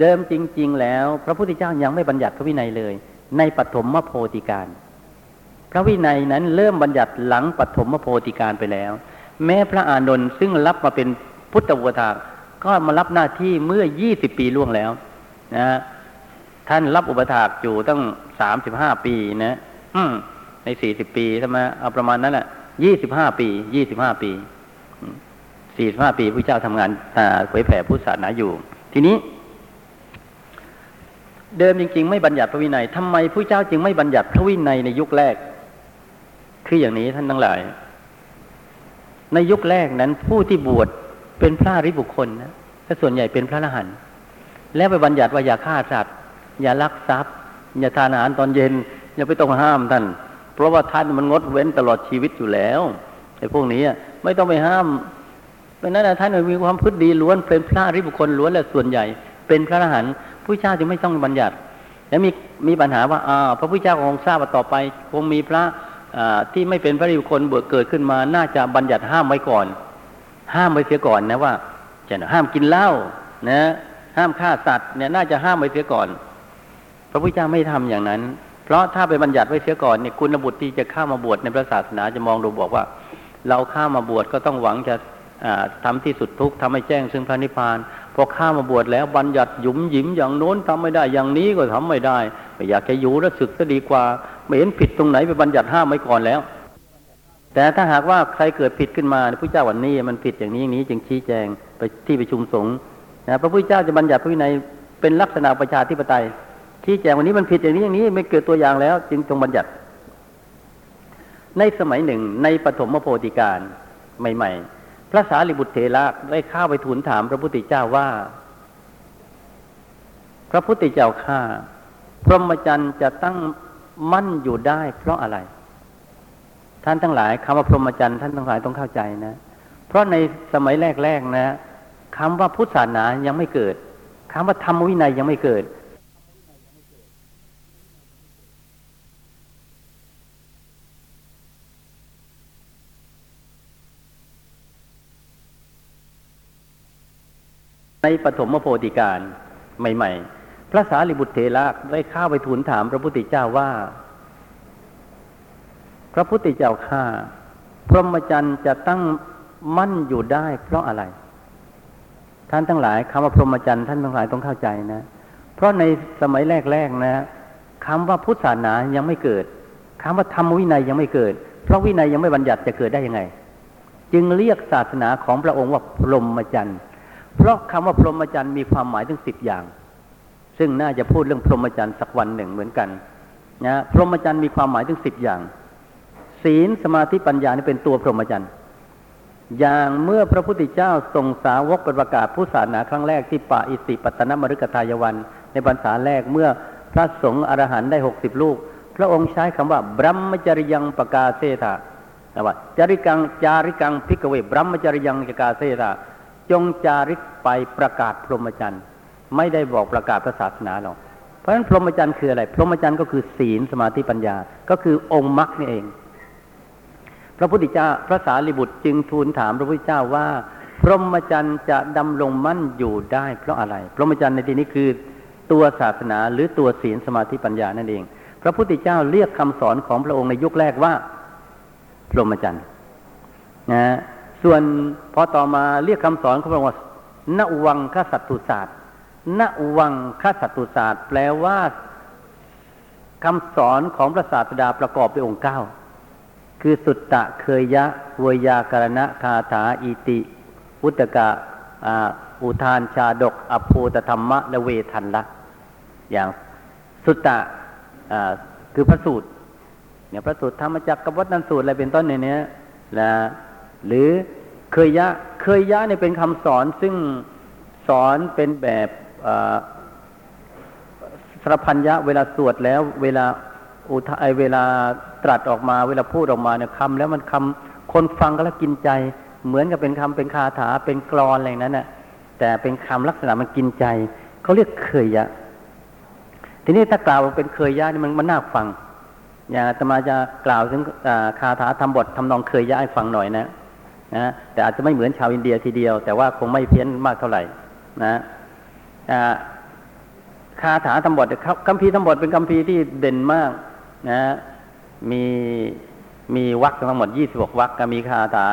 เดิมจริง ๆ แล้ว พระพุทธเจ้ายังไม่บัญญัติพระวินัยเลย ในปฐมมโพธิการ พระวินัยนั้นเริ่มบัญญัติหลังปฐมมโพธิการไปแล้ว แม้พระอานนท์ซึ่งรับมาเป็นพุทธวทาก็มารับหน้าที่เมื่อยี่สิบปีล่วงแล้วนะท่านรับอุปถากอยู่ตั้งสามสิบห้าปีนะในสี่สิบปีใช่ไหมเอาประมาณนั้นแหละยี่สิบห้าปียี่สิบห้าปี สี่สิบห้าปีพระเจ้าทำงานเผยแผ่พุทธศาสนาอยู่ ทีนี้ เดิมจริง ๆ ไม่บัญญัติพระวินัยทำไมพระเจ้าจึงไม่บัญญัติพระวินัยในยุคแรก คืออย่างนี้ท่านทั้งหลาย ในยุคแรกนั้นผู้ที่บวชเป็นพระริบุคคลนะแต่ส่วนใหญ่เป็นพระอรหันต์แล้วไปบัญญัติว่าอย่าฆ่าสัตว์อย่าลักทรัพย์ อย่าทานอาหารตอนเย็น อย่าไปต้องห้ามท่าน เพราะว่าท่านมันงดเว้นตลอดชีวิตอยู่แล้วไอ้พวกนี้ไม่ต้องไปห้าม เพราะนั้นท่านมีความพึ่ดีล้วนเป็นพระริบุคคลล้วนและส่วนใหญ่ เป็นพระอรหันต์ผู้เจ้าจึงไม่ต้องบัญญัติ แล้วมีมีปัญหาว่าอ่าพระพุทธเจ้าคงทราบว่าต่อไป คงมีพระที่ไม่เป็นพระริบุคคลเบิกเกิดขึ้นมา น่าจะบัญญัติห้ามไว้ก่อน ห้ามไว้เสียก่อนนะว่าจะห้ามกินเหล้านะห้ามฆ่าสัตว์เนี่ยน่าจะห้ามไว้เสียก่อน พระพุทธเจ้าไม่ทำอย่างนั้น เพราะถ้าไปบัญญัติไว้เสียก่อนเนี่ยคุณบุตรที่จะเข้ามาบวชในพระศาสนาจะมองดูบอกว่า เราเข้ามาบวชก็ต้องหวังจะ ทำที่สุดทุกทำให้แจ้งซึ่งพระนิพพานพอข้ามาบวชแล้วบัญญัติหยุมหยิมอย่างโน้นทำไม่ได้อย่างนี้ก็ทำไม่ได้ไม่อยากจะอยู่แล้วศึกก็ดีกว่า ไม่เห็นผิดตรงไหนไปบัญญัติห้ามไว้ก่อนแล้ว แต่ถ้าหากว่าใครเกิดผิดขึ้นมาพระเจ้าวันนี้มันผิดอย่างนี้อย่างนี้จึงชี้แจงไปที่ประชุมสงฆ์นะพระพุทธเจ้าจะบัญญัติพระวินัยเป็นลักษณะประชาธิปไตยชี้แจงวันนี้มันผิดอย่างนี้อย่างนี้ไม่เกิดตัวอย่างแล้ว จึงต้องบัญญัติ ในสมัยหนึ่งในปฐมโพธิการใหม่ ๆ พระสารีบุตรเถระได้ข้าไปทูลถามพระพุทธเจ้าว่า พระพุทธเจ้าข้าพรหมจรรย์จะตั้งมั่นอยู่ได้ เพราะอะไร ท่านทั้งหลายคำว่าพรหมจรรย์ท่านทั้งหลายต้องเข้าใจนะ เพราะในสมัยแรกๆนะคำว่าพุทธศาสนายังไม่เกิดคำว่าธรรมวินัยยังไม่เกิด ในปฐมโพธิการใหม่ ๆ พระสารีบุตรเถระได้ข้าไปทูลถามพระพุทธเจ้าว่า พระพุทธเจ้าข้าพรหมจรรย์จะตั้งมั่นอยู่ได้ เพราะอะไร ท่านทั้งหลายคำว่าพรหมจรรย์ท่านทั้งหลายต้องเข้าใจนะ เพราะในสมัยแรกๆนะคำว่าพุทธศาสนายังไม่เกิดคำว่าธรรมวินัยยังไม่เกิด เพราะวินัยยังไม่บัญญัติจะเกิดได้ยังไง จึงเรียกศาสนาของพระองค์ว่าพรหมจรรย์ เพราะคำว่าพรหมจรรย์มีความหมายถึงสิบอย่าง ซึ่งน่าจะพูดเรื่องพรหมจรรย์สักวันหนึ่งเหมือนกันนะพรหมจรรย์มีความหมายถึงสิบอย่าง ศีลสมาธิปัญญานี่เป็นตัวพรหมจรรย์อย่างเมื่อพระพุทธเจ้าทรงสาวกประกาศผู้ศาสนาครั้งแรกที่ป่าอิสิปตนมฤกทายวัน ในพรรษาแรกเมื่อพระสงฆ์อรหันต์ได้หกสิบลูก พระองค์ใช้คำว่าบรัมจริยังประกาเสถาว่าจริกังจาริกังพิกเวบรัมจริยังประกาเสถา จงจาริกไปประกาศพรหมจรรย์ไม่ได้บอกประกาศศาสนาหรอก เพราะฉะนั้นพรหมจรรย์คืออะไร พรหมจรรย์ก็คือศีลสมาธิปัญญา ก็คือองค์มรรคนี่เอง พระพุทธเจ้าพระสารีบุตรจึงทูลถามพระพุทธเจ้าว่า พรหมจรรย์จะดำรงมั่นอยู่ได้เพราะอะไร พรหมจรรย์ในที่นี้คือตัวศาสนาหรือตัวศีลสมาธิปัญญานั่นเอง พระพุทธเจ้าเรียกคำสอนของพระองค์ในยุคแรกว่าพรหมจรรย์นะ ส่วนพอต่อมาเรียกคำสอนของพระองค์ว่าณวังคสัตตุศาสตร์ณวังคสัตตุศาสตร์ แปลว่าคำสอนของพระศาสดาประกอบด้วยองค์เก้าคือสุตตะเคยยะเวยาการณะคาถาอิติวุตกะอุทานชาดกอภูตธรรมะและเวทันละ อย่างสุตตะคือพระสูตรเนี่ยพระสูตรธรรมจักรกับวัฒนสูตรอะไรเป็นต้นในนี้นะ หรือเคยยะเคยยะเนี่ยเป็นคำสอนซึ่งสอนเป็นแบบสรพัญญะเวลาสวดแล้ว เวลาอุทายเวลาตรัสออกมา เวลาพูดออกมาเนี่ยคำแล้วมันคำคนฟังก็แล้วกินใจ เหมือนกับเป็นคำเป็นคาถาเป็นกรอนอะไรนั้นน่ะแต่เป็นคำลักษณะมันกินใจเขาเรียกเคยยะ ทีนี้ถ้ากล่าวเป็นเคยยะนี่มันมันน่าฟัง อย่างตมาจะกล่าวถึงคาถาทำบททำนองเคยยะให้ฟังหน่อยนะ นะแต่อาจจะไม่เหมือนชาวอินเดียทีเดียว แต่ว่าคงไม่เพี้ยนมากเท่าไหร่นะคาถาทำบทคัมภีร์ทำบทเป็นคัมภีร์ที่เด่นมากนะมีมีวักทั้งหมดยี่สิบกวักก็มีคาถา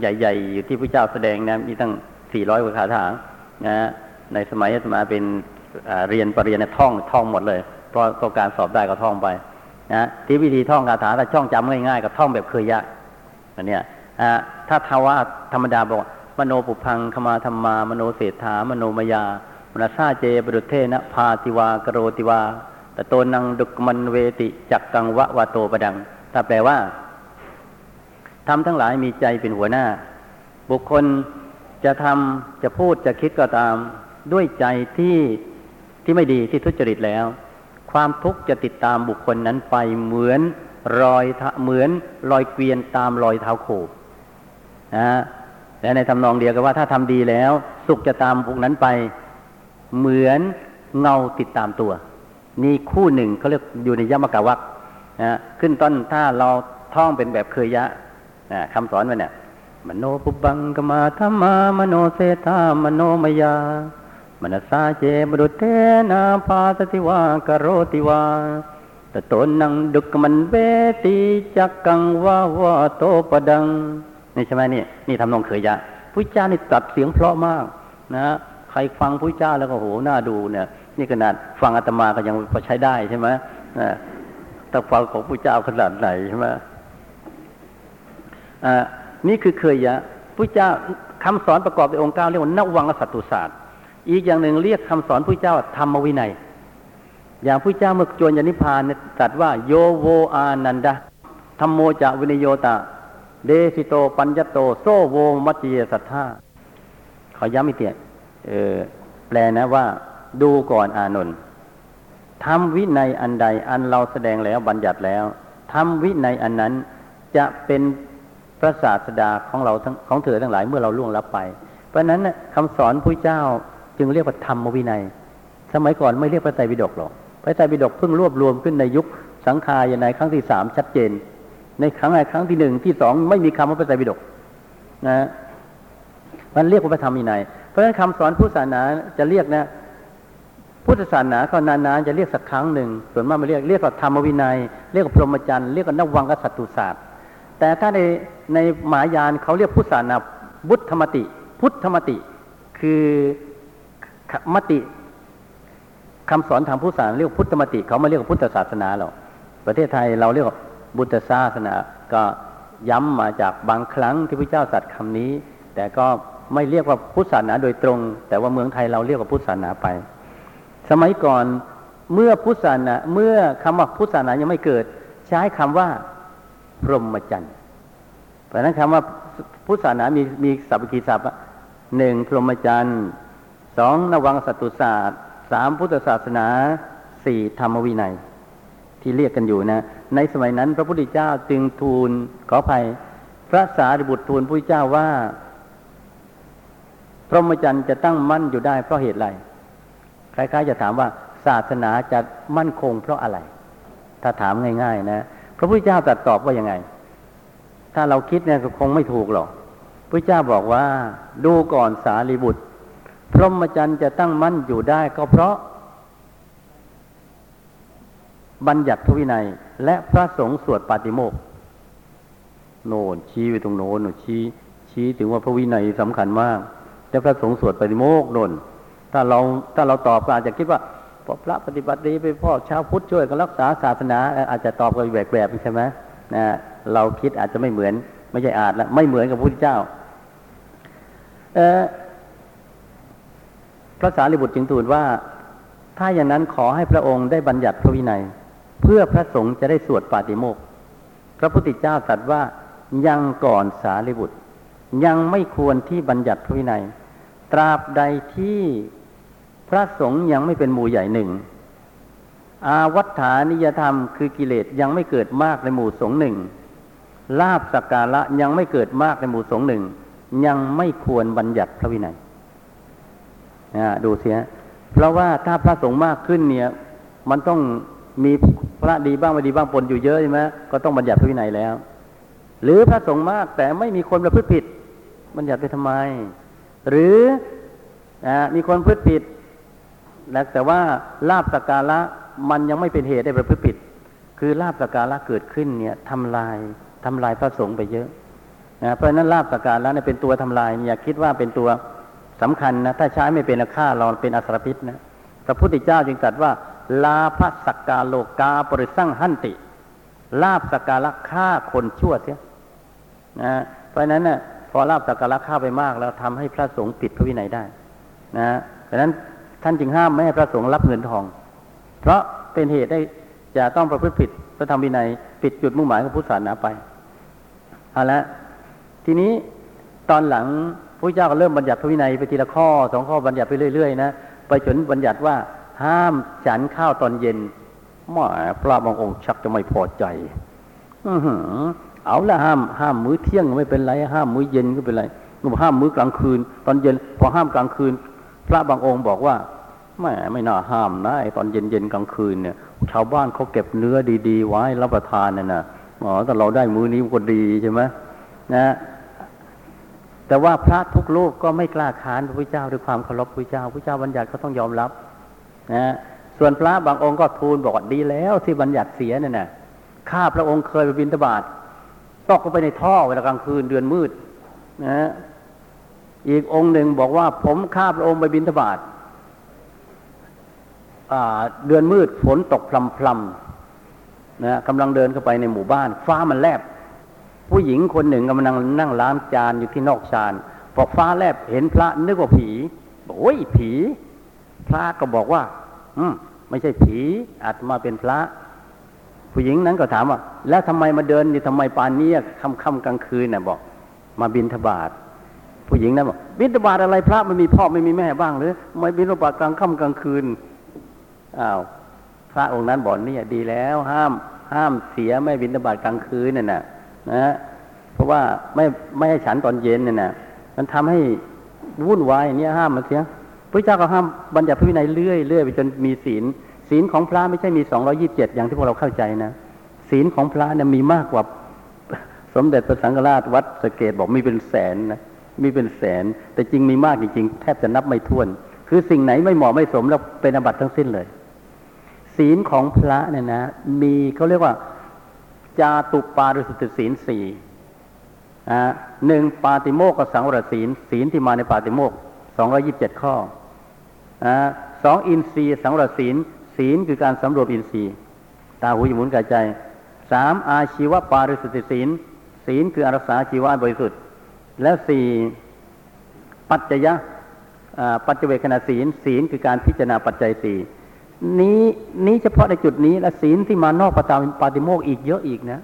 ใหญ่ ๆ อยู่ที่พระเจ้าแสดงนะมีตั้งสี่ร้อยกว่าคาถานะในสมัยสมัยเป็นเรียนปรริญญาท่องท่องหมดเลย เพราะต้องการสอบได้ก็ท่องไปนะที่วิธีท่องคาถาถ้าช่องจำง่ายๆก็ท่องแบบเคยยะอันเนี้ย ถ้าทว่าธรรมดาบอกมโนปุพังขมาธรรมามโนเศรษฐามโนมยามนาซาเจบรุเทนะพาติวากโรติวาตโตนังดุกมันเวติจักกังวะวาโตประดัง ถ้าแปลว่าทำทั้งหลายมีใจเป็นหัวหน้า บุคคลจะทำจะพูดจะคิดก็ตาม ด้วยใจที่ที่ไม่ดีที่ทุจริตแล้ว ความทุกข์จะติดตามบุคคลนั้นไปเหมือนรอยเหมือนรอยเกวียนตามรอยเท้าโค นะและในทำนองเดียวกันว่าถ้าทำดีแล้ว สุขจะตามบุคนั้นไป เหมือนเงาติดตามตัว นี่คู่หนึ่งเขาเรียกอยู่ในยมกะวักนะขึ้นต้นถ้าเราท่องเป็นแบบเคยยะนะคำสอนมันเนี่ยมโนปุบังกมาธรรมามโนเสธามโนมยามนสาเจบรุเทนาพาสติวากโรติวาตโตนังดุกมันเวติจักกังวาวาโตปดัง นี่ใช่ไหมนี่นี่ทำนองเคยยะพุทธเจ้านี่ตัดเสียงเพราะมากนะ ใครฟังพุทธเจ้าแล้วก็โหน่าดูเนี่ย นี่ขนาดฟังอาตมาก็ยังพอใช้ได้ใช่ไหมถ้าฟังของพระเจ้าขนาดไหนใช่ไหมอ่านี่คือเคยยะพระเจ้าคำสอนประกอบด้วยองค์เก้าเรียกว่านวังสัตตุศาสตร์อีกอย่างหนึ่งเรียกคำสอนพระเจ้าธรรมวินัย อย่างพระเจ้าเมื่อจวนยานิพานตรัสว่าโยโวอานันดาธรรมโมจะวินโยตา เดสิโตปัญญโต โซโวมัจเยสัทธาขอย้ำอีกทีเออแปลนะว่า ดูก่อนอานนท์ทำวินัยอันใดอันเราแสดงแล้วบัญญัติแล้วทำวินัยอันนั้นจะเป็นพระศาสดาของเราทั้งของเธอทั้งหลายเมื่อเราล่วงลับไป เพราะนั้นคำสอนพระเจ้าจึงเรียกว่าธรรมวินัย สมัยก่อนไม่เรียกพระไตรปิฎกหรอกพระไตรปิฎกเพิ่งรวบรวมขึ้นในยุคสังขายในครั้งที่สามชัดเจน ในครั้งในครั้งที่หนึ่งที่สองไม่มีคำว่าพระไตรปิฎกนะมันเรียกว่าพระธรรมวินัยเพราะฉะนั้นคำสอนพุทธศาสนาจะเรียกนะ พุทธศาสนาก็นานๆจะเรียกสักครั้งหนึ่งส่วนมากไม่เรียกเรียกว่าธรรมวินัย เรียกว่าพรหมจรรย์เรียกว่านวังกษัตรุศาสตร์ แต่ถ้าในในหมายานเขาเรียกพุทธศาสนาบุตธรรมติ พุทธมติ คือมติคำสอนทางพุทธศาสนาเรียกพุทธมติ เขาไม่เรียกพุทธศาสนาหรอกประเทศไทยเราเรียก บุตธศาสนาก็ย้ำมาจากบางครั้งที่พระเจ้าสัตว์คำนี้ แต่ก็ไม่เรียกว่าพุทธศาสนาโดยตรง แต่ว่าเมืองไทยเราเรียกว่าพุทธศาสนาไป สมัยก่อนเมื่อพุทธศาสนาเมื่อคำว่าพุทธศาสนายังไม่เกิด ใช้คำว่า พรหมจรรย์ เพราะนั้นคำว่าพุทธศาสนามีมีสัพพิศัพท์หนึ่งพรหมจรรย์สองนวังสัตุศาสตร์สามพุทธศาสนาสี่ธรรมวินัย ที่เรียกกันอยู่นะ ในสมัยนั้นพระพุทธเจ้าจึงทูลขออภัย พระสารีบุตรทูลพระเจ้าว่า พรหมจรรย์จะตั้งมั่นอยู่ได้เพราะเหตุไรคล้ายๆจะถามว่าศาสนาจะมั่นคงเพราะอะไร ถ้าถามง่าย ๆ นะพระพุทธเจ้าตรัสตอบว่ายังไง ถ้าเราคิดเนี่ยก็คงไม่ถูกหรอกพระเจ้าบอกว่าดูก่อนสารีบุตร พรหมจรรย์จะตั้งมั่นอยู่ได้ก็เพราะ บัญญัติพระวินัย และพระสงฆ์สวดปาติโมกโน่นชี้ไปตรงโน้นชี้ ชี้ถึงว่าพระวินัยสำคัญมากแต่พระสงฆ์สวดปาติโมกโน่นถ้าเราถ้าเราตอบอาจจะคิดว่าพอพระปฏิบัติดีไปพ่อชาวพุทธช่วยกันรักษาศาสนา อาจจะตอบกันแบบแบบใช่ไหมนะเราคิดอาจจะไม่เหมือน ไม่ใช่อาจละไม่เหมือนกับพระพุทธเจ้าเออพระสารีบุตรจึงทูลว่า ถ้าอย่างนั้นขอให้พระองค์ได้บัญญัติพระวินัย เพื่อพระสงฆ์จะได้สวดปาติโมกพระพุทธเจ้าตรัสว่ายังก่อนสารีบุตร ยังไม่ควรที่บัญญัติพระวินัย ตราบใดที่พระสงฆ์ยังไม่เป็นหมู่ใหญ่หนึ่ง อาวัฏฐานิยธรรมคือกิเลสยังไม่เกิดมากในหมู่สงฆ์หนึ่งลาบสักการะยังไม่เกิดมากในหมู่สงฆ์หนึ่ง ยังไม่ควรบัญญัติพระวินัยนะดูเสียเพราะว่าถ้าพระสงฆ์มากขึ้นเนี่ย มันต้อง มีพระดีบ้างไม่ดีบ้างปนอยู่เยอะใช่ไหมก็ต้องบัญญัติพระวินัยแล้ว หรือพระสงฆ์มากแต่ไม่มีคนประพฤติผิด บัญญัติไปทำไม หรือมีคนพฤติผิดแล้วแต่ว่าลาบสกการะมันยังไม่เป็นเหตุได้ประพฤติผิด คือลาบสกการะเกิดขึ้นเนี่ยทำลายทำลายพระสงฆ์ไปเยอะนะเพราะนั้นลาบสกการะเนี่ยเป็นตัวทำลายอย่าคิดว่าเป็นตัวสำคัญนะถ้าใช้ไม่เป็นค่าเราเป็นอสรพิษนะพระพุทธเจ้าจึงตรัสว่า ลาภสักการโลกาปริสั่งหันติ ลาบสการะฆ่าคนชั่วเสียนะเพราะนั้นนะ่ยพอลาบสักการะฆ่าไปมากแล้วทำให้พระสงฆ์ผิดพระวินัยได้ นะเพราะนั้นท่านจึงห้ามไม่ให้พระสงฆ์รับเงินทอง เพราะเป็นเหตุได้จะต้องประพฤติผิดพระธรรมวินัยปิดจุดมุ่งหมายของพุทธศาสนาไปเอาละทีนี้ตอนหลังพระเจ้าก็เริ่มบัญญัติพระวินัยไปทีละข้อสองข้อบัญญัติไปเรื่อยๆนะไปจนบัญญัติว่า ห้ามฉันข้าวตอนเย็นหมาพระบางองค์ชักจะไม่พอใจ อืเอาละห้ามห้ามมื้อเที่ยงไม่เป็นไร ห้ามมื้อเย็นก็เป็นไรห้ามมื้อกลางคืน ตอนเย็น พอห้ามกลางคืน พระบางองค์บอกว่าไม่ไม่น่าห้ามนะไอตอนเย็นเย็นกลางคืนเนี่ย ชาวบ้านเขาเก็บเนื้อดีๆ ไว้รับประทานเนี่ยนะอ๋อแต่เราได้มื้อนี้ก็ดีใช่ไหมนะแต่ว่าพระทุกโลกก็ไม่กล้าค้านพระพุทธเจ้าด้วยความเคารพพระพุทธเจ้าพระเจ้าบัญญัติเขาต้องยอมรับ นะส่วนพระบางองค์ก็ทูลบอกว่าดีแล้วที่บัญญัติเสียเนี่ยนะข้าพระองค์เคยไปบินตบาทตกลงไปในท่อเวลากลางคืนเดือนมืดนะอีกองค์หนึ่งบอกว่า ผมข้าพระองค์ไปบินตบาทเดือนมืดฝนตกพลำพลำนะกำลังเดินเข้าไปในหมู่บ้าน ฟ้ามันแลบ ผู้หญิงคนหนึ่งกำลังนั่งล้างจานอยู่ที่นอกชานพอฟ้าแลบเห็นพระนึกว่าผีบอกโอ้ยผี พระก็บอกว่า อืมไม่ใช่ผีอาจมาเป็นพระ ผู้หญิงนั้นก็ถามว่า แล้วทำไมมาเดินอยู่ทำไมปานนี้ค่ำค่ำกลางคืนน่ะบอก มาบินทบาทผู้หญิงนั้นบอกบินทบาทอะไรพระไม่มีพ่อไม่มีแม่บ้างหรือไม่บินทบาทกลางค่ำกลางคืนอ้าวพระองค์นั้นบอกนี่ดีแล้ว ห้าม ห้ามเสียไม่บินทบาทกลางคืนน่ะนะนะเพราะว่าไม่ไม่ให้ฉันตอนเย็นน่ะนะมันทำให้วุ่นวายเนี่ยห้ามมันเสีย พระเจ้าก็ห้ามบัญญัติพระวินัยเรื่อยเรื่อยไปจนมีศีล ศีลของพระไม่ใช่มีสองรอยิบเจ็ดอย่างที่พวกเราเข้าใจนะ ศีลของพระเนี่ยมีมากกว่า สมเด็จพระสังฆราชวัดสเกตบอกมีเป็นแสนนะมีเป็นแสน แต่จริงมีมากจริงๆแทบจะนับไม่ถ้วน คือสิ่งไหนไม่เหมาะไม่สมแล้วเป็นอบัตทั้งสิ้นเลย ศีลของพระเนี่ยนะ มีเขาเรียกว่าจาตุปาริสุทธิศีลสี่หนึ่งปาติโมกสังวรศีลศีลที่มาในปาติโมกสองรอยิบเจ็ดข้อ สองอินทรีย์สังวรศีลศีลคือการสำรวมอินทรีย์ ตาหูจมูกกายใจสามอาชีวปาริสุทธิศีลศีลคืออารักษาชีวะบริสุทธิ์ แล้วสี่ปัจจยะปัจเจเวคณศีล ศีลคือการพิจารณาปัจจัยสี่นี้นี้เฉพาะในจุดนี้และศีลที่มานอกปตาปาติโมกอีกเยอะอีกนะ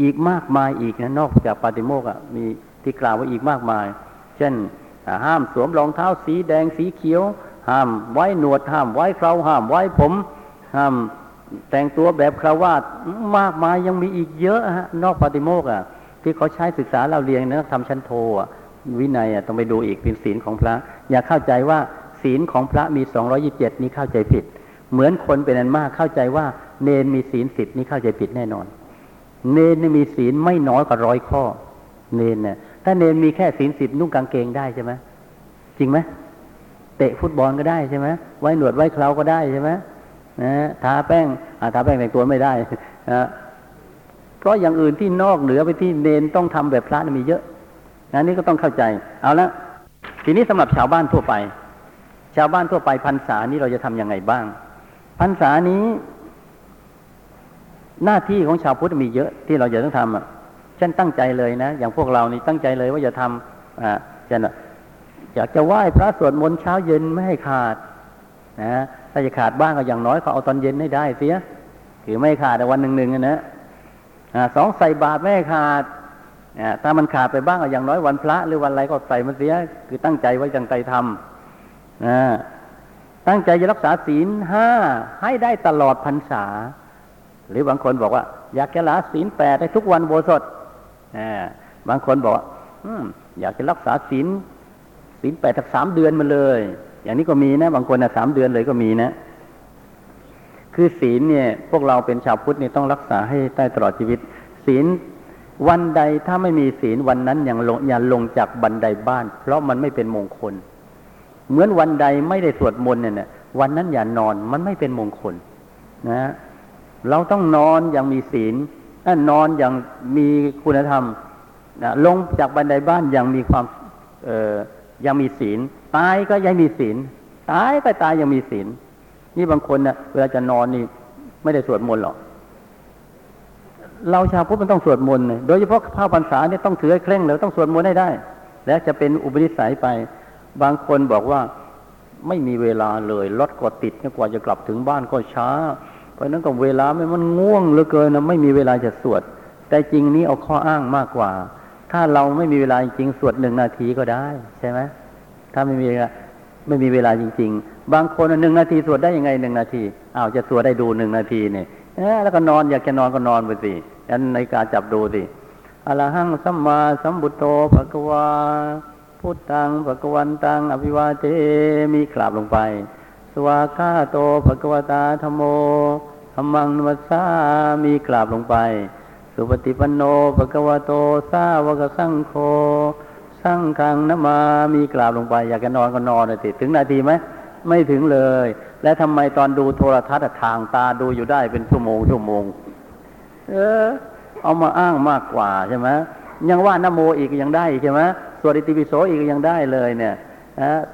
อีกมากมายอีกนะนอกจากปาติโมกอะมีที่กล่าวว่าอีกมากมาย เช่นห้ามสวมรองเท้าสีแดงสีเขียว ห้ามไว้หนวดห้ามไว้เคราห้ามไว้ผม ห้ามแต่งตัวแบบคราวาสมากมายยังมีอีกเยอะฮะนอกปาติโมกอะ ที่เขาใช้ศึกษาเราเรียนนะทำชั้นโทอะวินัยอะต้องไปดูอีกเป็นศีลของพระ อย่าเข้าใจว่าศีลของพระมีสองรอยี่บเจ็ดนี้เข้าใจผิด เหมือนคนเป็นอันมากเข้าใจว่า เนนมีศีลสิบนี้เข้าใจผิดแน่นอน เนนมีศีลไม่น้อยกว่าร้อยข้อ เนนเนี่ยถ้าเนนมีแค่ศีลสิบนุ่งกางเกงได้ใช่ไหมจริงไหม เตะฟุตบอลก็ได้ใช่ไหมไว้หนวดไว้เคราก็ได้ใช่ไหมนะทาแป้งอาทาแป้งแต่งตัวไม่ได้นะเพราะอย่างอื่นที่นอกเหนือไปที่เนนต้องทำแบบพระมีเยอะนะนี่ก็ต้องเข้าใจ เอาละทีนี้สำหรับชาวบ้านทั่วไป ชาวบ้านทั่วไปพรรษานี้เราจะทํำยังไงบ้างพรรษานี้ หน้าที่ของชาวพุทธมีเยอะที่เราจะต้องทำอะฉันตั้งใจเลยนะ อย่างพวกเรานี่ตั้งใจเลยว่าจะทำอ่าจะ อยากจะไหว้พระสวดมนต์เช้าเย็นไม่ให้ขาดนะถ้าจะขาดบ้างก็อย่างน้อยเขาเอาตอนเย็นให้ได้เสียคือไม่ขาดแต่วันหนึ่งหนึ่งนะสองใส่บาตรไม่ให้ขาดถ้ามันขาดไปบ้างก็อย่างน้อยวันพระ หรือวันอะไรก็ใส่มันเสีย คือตั้งใจไว้จังใจทำตั้งใจจะรักษาศีลห้าให้ได้ตลอดพรรษา หรือบางคนบอกว่า อยากจะละศีลแปดได้ทุกวันโบสถบางคนบอกอยากจะรักษาศีล ศีลแปดทักสามเดือนมาเลย อย่างนี้ก็มีนะ บางคนนะสามเดือนเลยก็มีนะ คือศีลเนี่ย พวกเราเป็นชาวพุทธเนี่ยต้องรักษาให้ได้ตลอดชีวิต ศีลวันใดถ้าไม่มีศีลวันนั้นยังลงอย่าลงจากบันไดบ้าน เพราะมันไม่เป็นมงคล เหมือนวันใดไม่ได้สวดมนต์เนี่ย วันนั้นอย่านอนมันไม่เป็นมงคล นะ เราต้องนอนอย่างมีศีลนอนอย่างมีคุณธรรมนะลงจากบันไดบ้านอย่างมีความเอ ยังมีศีล ตายก็ยังมีศีล ตายก็ตายยังมีศีล นี่บางคนนะเวลาจะนอนนี่ไม่ได้สวดมนต์หรอก เราชาวพุทธมันต้องสวดมนต์โดยเฉพาะผ้าพรรษาเนี่ยต้องถือให้เคร่งเลยต้องสวดมนต์ให้ได้ และจะเป็นอุปนิสัยไป บางคนบอกว่าไม่มีเวลาเลยรถก็ติดกว่าจะกลับถึงบ้านก็ช้า เพราะนั้นก็เวลาไม่มันง่วงเหลือเกินนะไม่มีเวลาจะสวด แต่จริงนี้เอาข้ออ้างมากกว่า ถ้าเราไม่มีเวลาจริงสวดหนึ่งนาทีก็ได้ใช่ไหมถ้าไม่มีไม่มีเวลาจริง ๆ บางคนหนึ่งนาทีสวดได้ยังไงหนึ่งนาทีอ้าวจะสวดได้ดูหนึ่งนาทีเนี่ยแล้วก็นอนอยากจะนอนก็นอนไปสิอันในการจับดูสิอรหังสัมมาสัมบุตโตภะกวาพุทธังภะกวันตังอภิวาเทมีกราบลงไป สวากาโตภะกวตาธโมธรรมังนมัสสามีกราบลงไป สุปฏิปันโนภะกวาโตสาวกสังโฆสังฆังนมามีกราบลงไป อยากจะนอนก็นอนเลยสิถึงนาทีไหมไม่ถึงเลย และทำไมตอนดูโทรทัศน์ทางตาดูอยู่ได้เป็นชั่วโมงชั่วโมง เออ เอามาอ้างมากกว่าใช่ไหมยังว่านโมอีกยังได้ใช่ไหมสวดอิติปิโสอีกยังได้เลยเนี่ย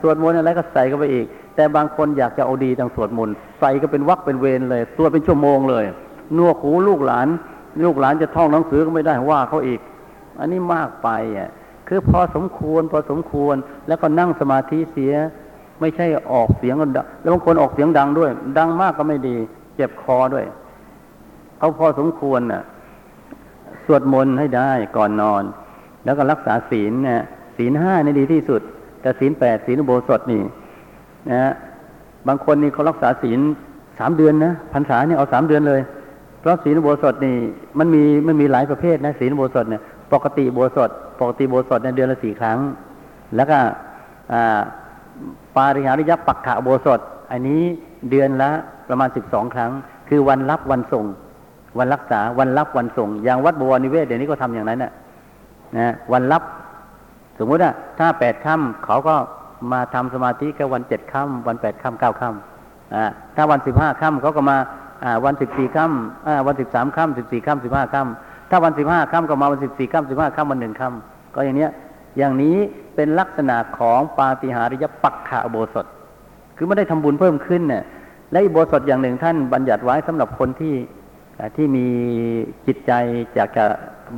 สวดมนต์อะไรก็ใส่เข้าไปอีก แต่บางคนอยากจะเอาดีทางสวดมนต์ใส่ก็เป็นวักเป็นเวรเลยสวดเป็นชั่วโมงเลยนัวขูลูกหลาน ลูกหลานจะท่องหนังสือก็ไม่ได้ว่าเขาอีก อันนี้มากไปอะคือพอสมควรพอสมควร แล้วก็นั่งสมาธิเสีย ไม่ใช่ออกเสียงแล้วบางคนออกเสียงดังด้วย ดังมากก็ไม่ดี เจ็บคอด้วยเอาพอสมควรน่ะ สวดมนต์ให้ได้ก่อนนอน แล้วก็รักษาศีลเนี่ยศีลห้านี่ดีที่สุด แต่ศีลแปดศีลอุโบสถนี่นะฮะบางคนนี่เขารักษาศีลสามเดือนนะพรรษาเนี่ยเอาสามเดือนเลย เพราะศีลโบสถนี่มันมีมันมีหลายประเภทนะศีลโบสถเนี่ยปกติโบสถปกติโบสถเนี่ยเดือนละสี่ครั้ง แล้วก็ปาริหาริยปักขะโบสถ อันนี้เดือนละประมาณสิบสองครั้ง คือวันรับวันส่ง วันรักษาวันรับวันส่ง อย่างวัดบวรนิเวศเดี๋ยวนี้ก็ทำอย่างนั้นนะนะวันรับ สมมุติว่าถ้าแปดค่ำเขาก็มาทำสมาธิแค่วันเจ็ดค่ำวันแปดค่ำเก้าค่ำถ้าวันสิบห้าค่ำเขาก็มา วันสิบสี่ค่ำวันสิบสามค่ำสิบสี่ค่ำสิบห้าค่ำถ้าวันสิบห้าค่ำก็มาวันสิบสี่ค่ำสิบห้าค่ำวันหนึ่งค่ำก็อย่างเนี้ยอย่างนี้เป็นลักษณะของปาฏิหาริยปักขะโบสถ คือไม่ได้ทำบุญเพิ่มขึ้นเนี่ยและอีโบสถอย่างหนึ่งท่านบัญญัติไว้สำหรับคนที่ที่มีจิตใจอยากจะ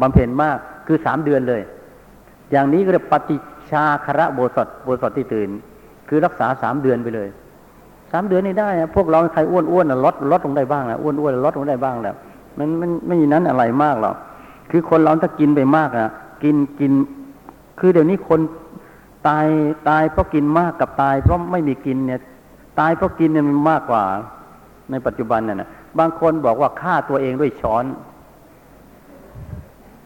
บำเพ็ญมากคือสามเดือนเลย อย่างนี้ก็เรียกปฏิชาคระโบสถโบสถที่ตื่น คือรักษาสามเดือนไปเลย สามเดือนนี่ได้พวกเราใครอ้วนอ้วนลดลดลงได้บ้างนะอ้วนอ้วนลดลงได้บ้างแล้วมันมันไม่มีนั้นอะไรมากหรอกคือคนเราถ้ากินไปมากนะกินกิน คือเดี๋ยวนี้คนตายตายเพราะกินมากกับตาย เพราะไม่มีกินเนี่ย ตายเพราะกินเนี่ยมันมากกว่า ในปัจจุบันเนี่ยนะบางคนบอกว่าฆ่าตัวเองด้วยช้อน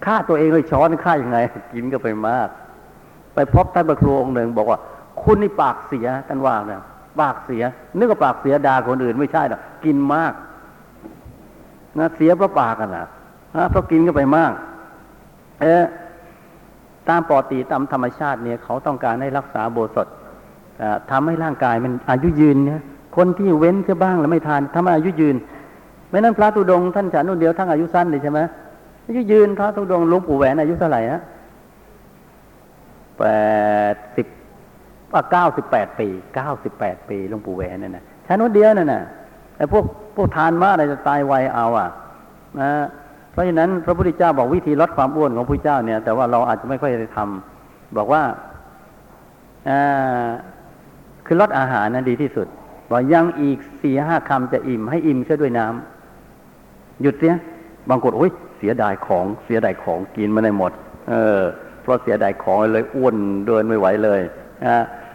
ฆ่าตัวเองด้วยช้อนฆ่ายังไง กินก็ไปมาก ไปพบท่านประครูองค์หนึ่งบอกว่า คุณนี่ปากเสียท่านว่าเนี่ย ปากเสีย นึกว่าปากเสียด่าคนอื่นไม่ใช่หรอกกินมากนะเสียเพราะปากกันนะเพราะกินก็ไปมาก เออตามปกติตามธรรมชาติเนี่ย เขาต้องการให้รักษาโบสถทำให้ร่างกายมันอายุยืนเนี่ยคนที่เว้นจะบ้างแล้วไม่ทานทำให้อายุยืนไม่นั้นพระตุดงท่านฉันนู่นเดียวทั้งอายุสั้นเลยใช่ไหมอายุยืนพระตุดงหลวงปู่แหวนอายุเท่าไหร่ฮะแปดสิบ ว่าเก้าสิบแปดปีเก้าสิบแปดปีหลวงปู่แหวนนั่นนะฉันนู่นเดียวนั่นน่ะไอ้พวกพวกทานมาอะไรจะตายไวเอาอะนะเพราะฉะนั้นพระพุทธเจ้าบอกวิธีลดความอ้วนของพระเจ้าเนี่ย แต่ว่าเราอาจจะไม่ค่อยได้ทำบอกว่าคือลดอาหารนะดีที่สุดว่ายังอีกสี่ห้าคำจะอิ่มให้อิ่มเสียด้วยน้ำหยุดเสียบางคนโอ้ยเสียดายของเสียดายของกินมาได้หมด เออ เพราะเสียดายของเลยอ้วนเดินไม่ไหวเลย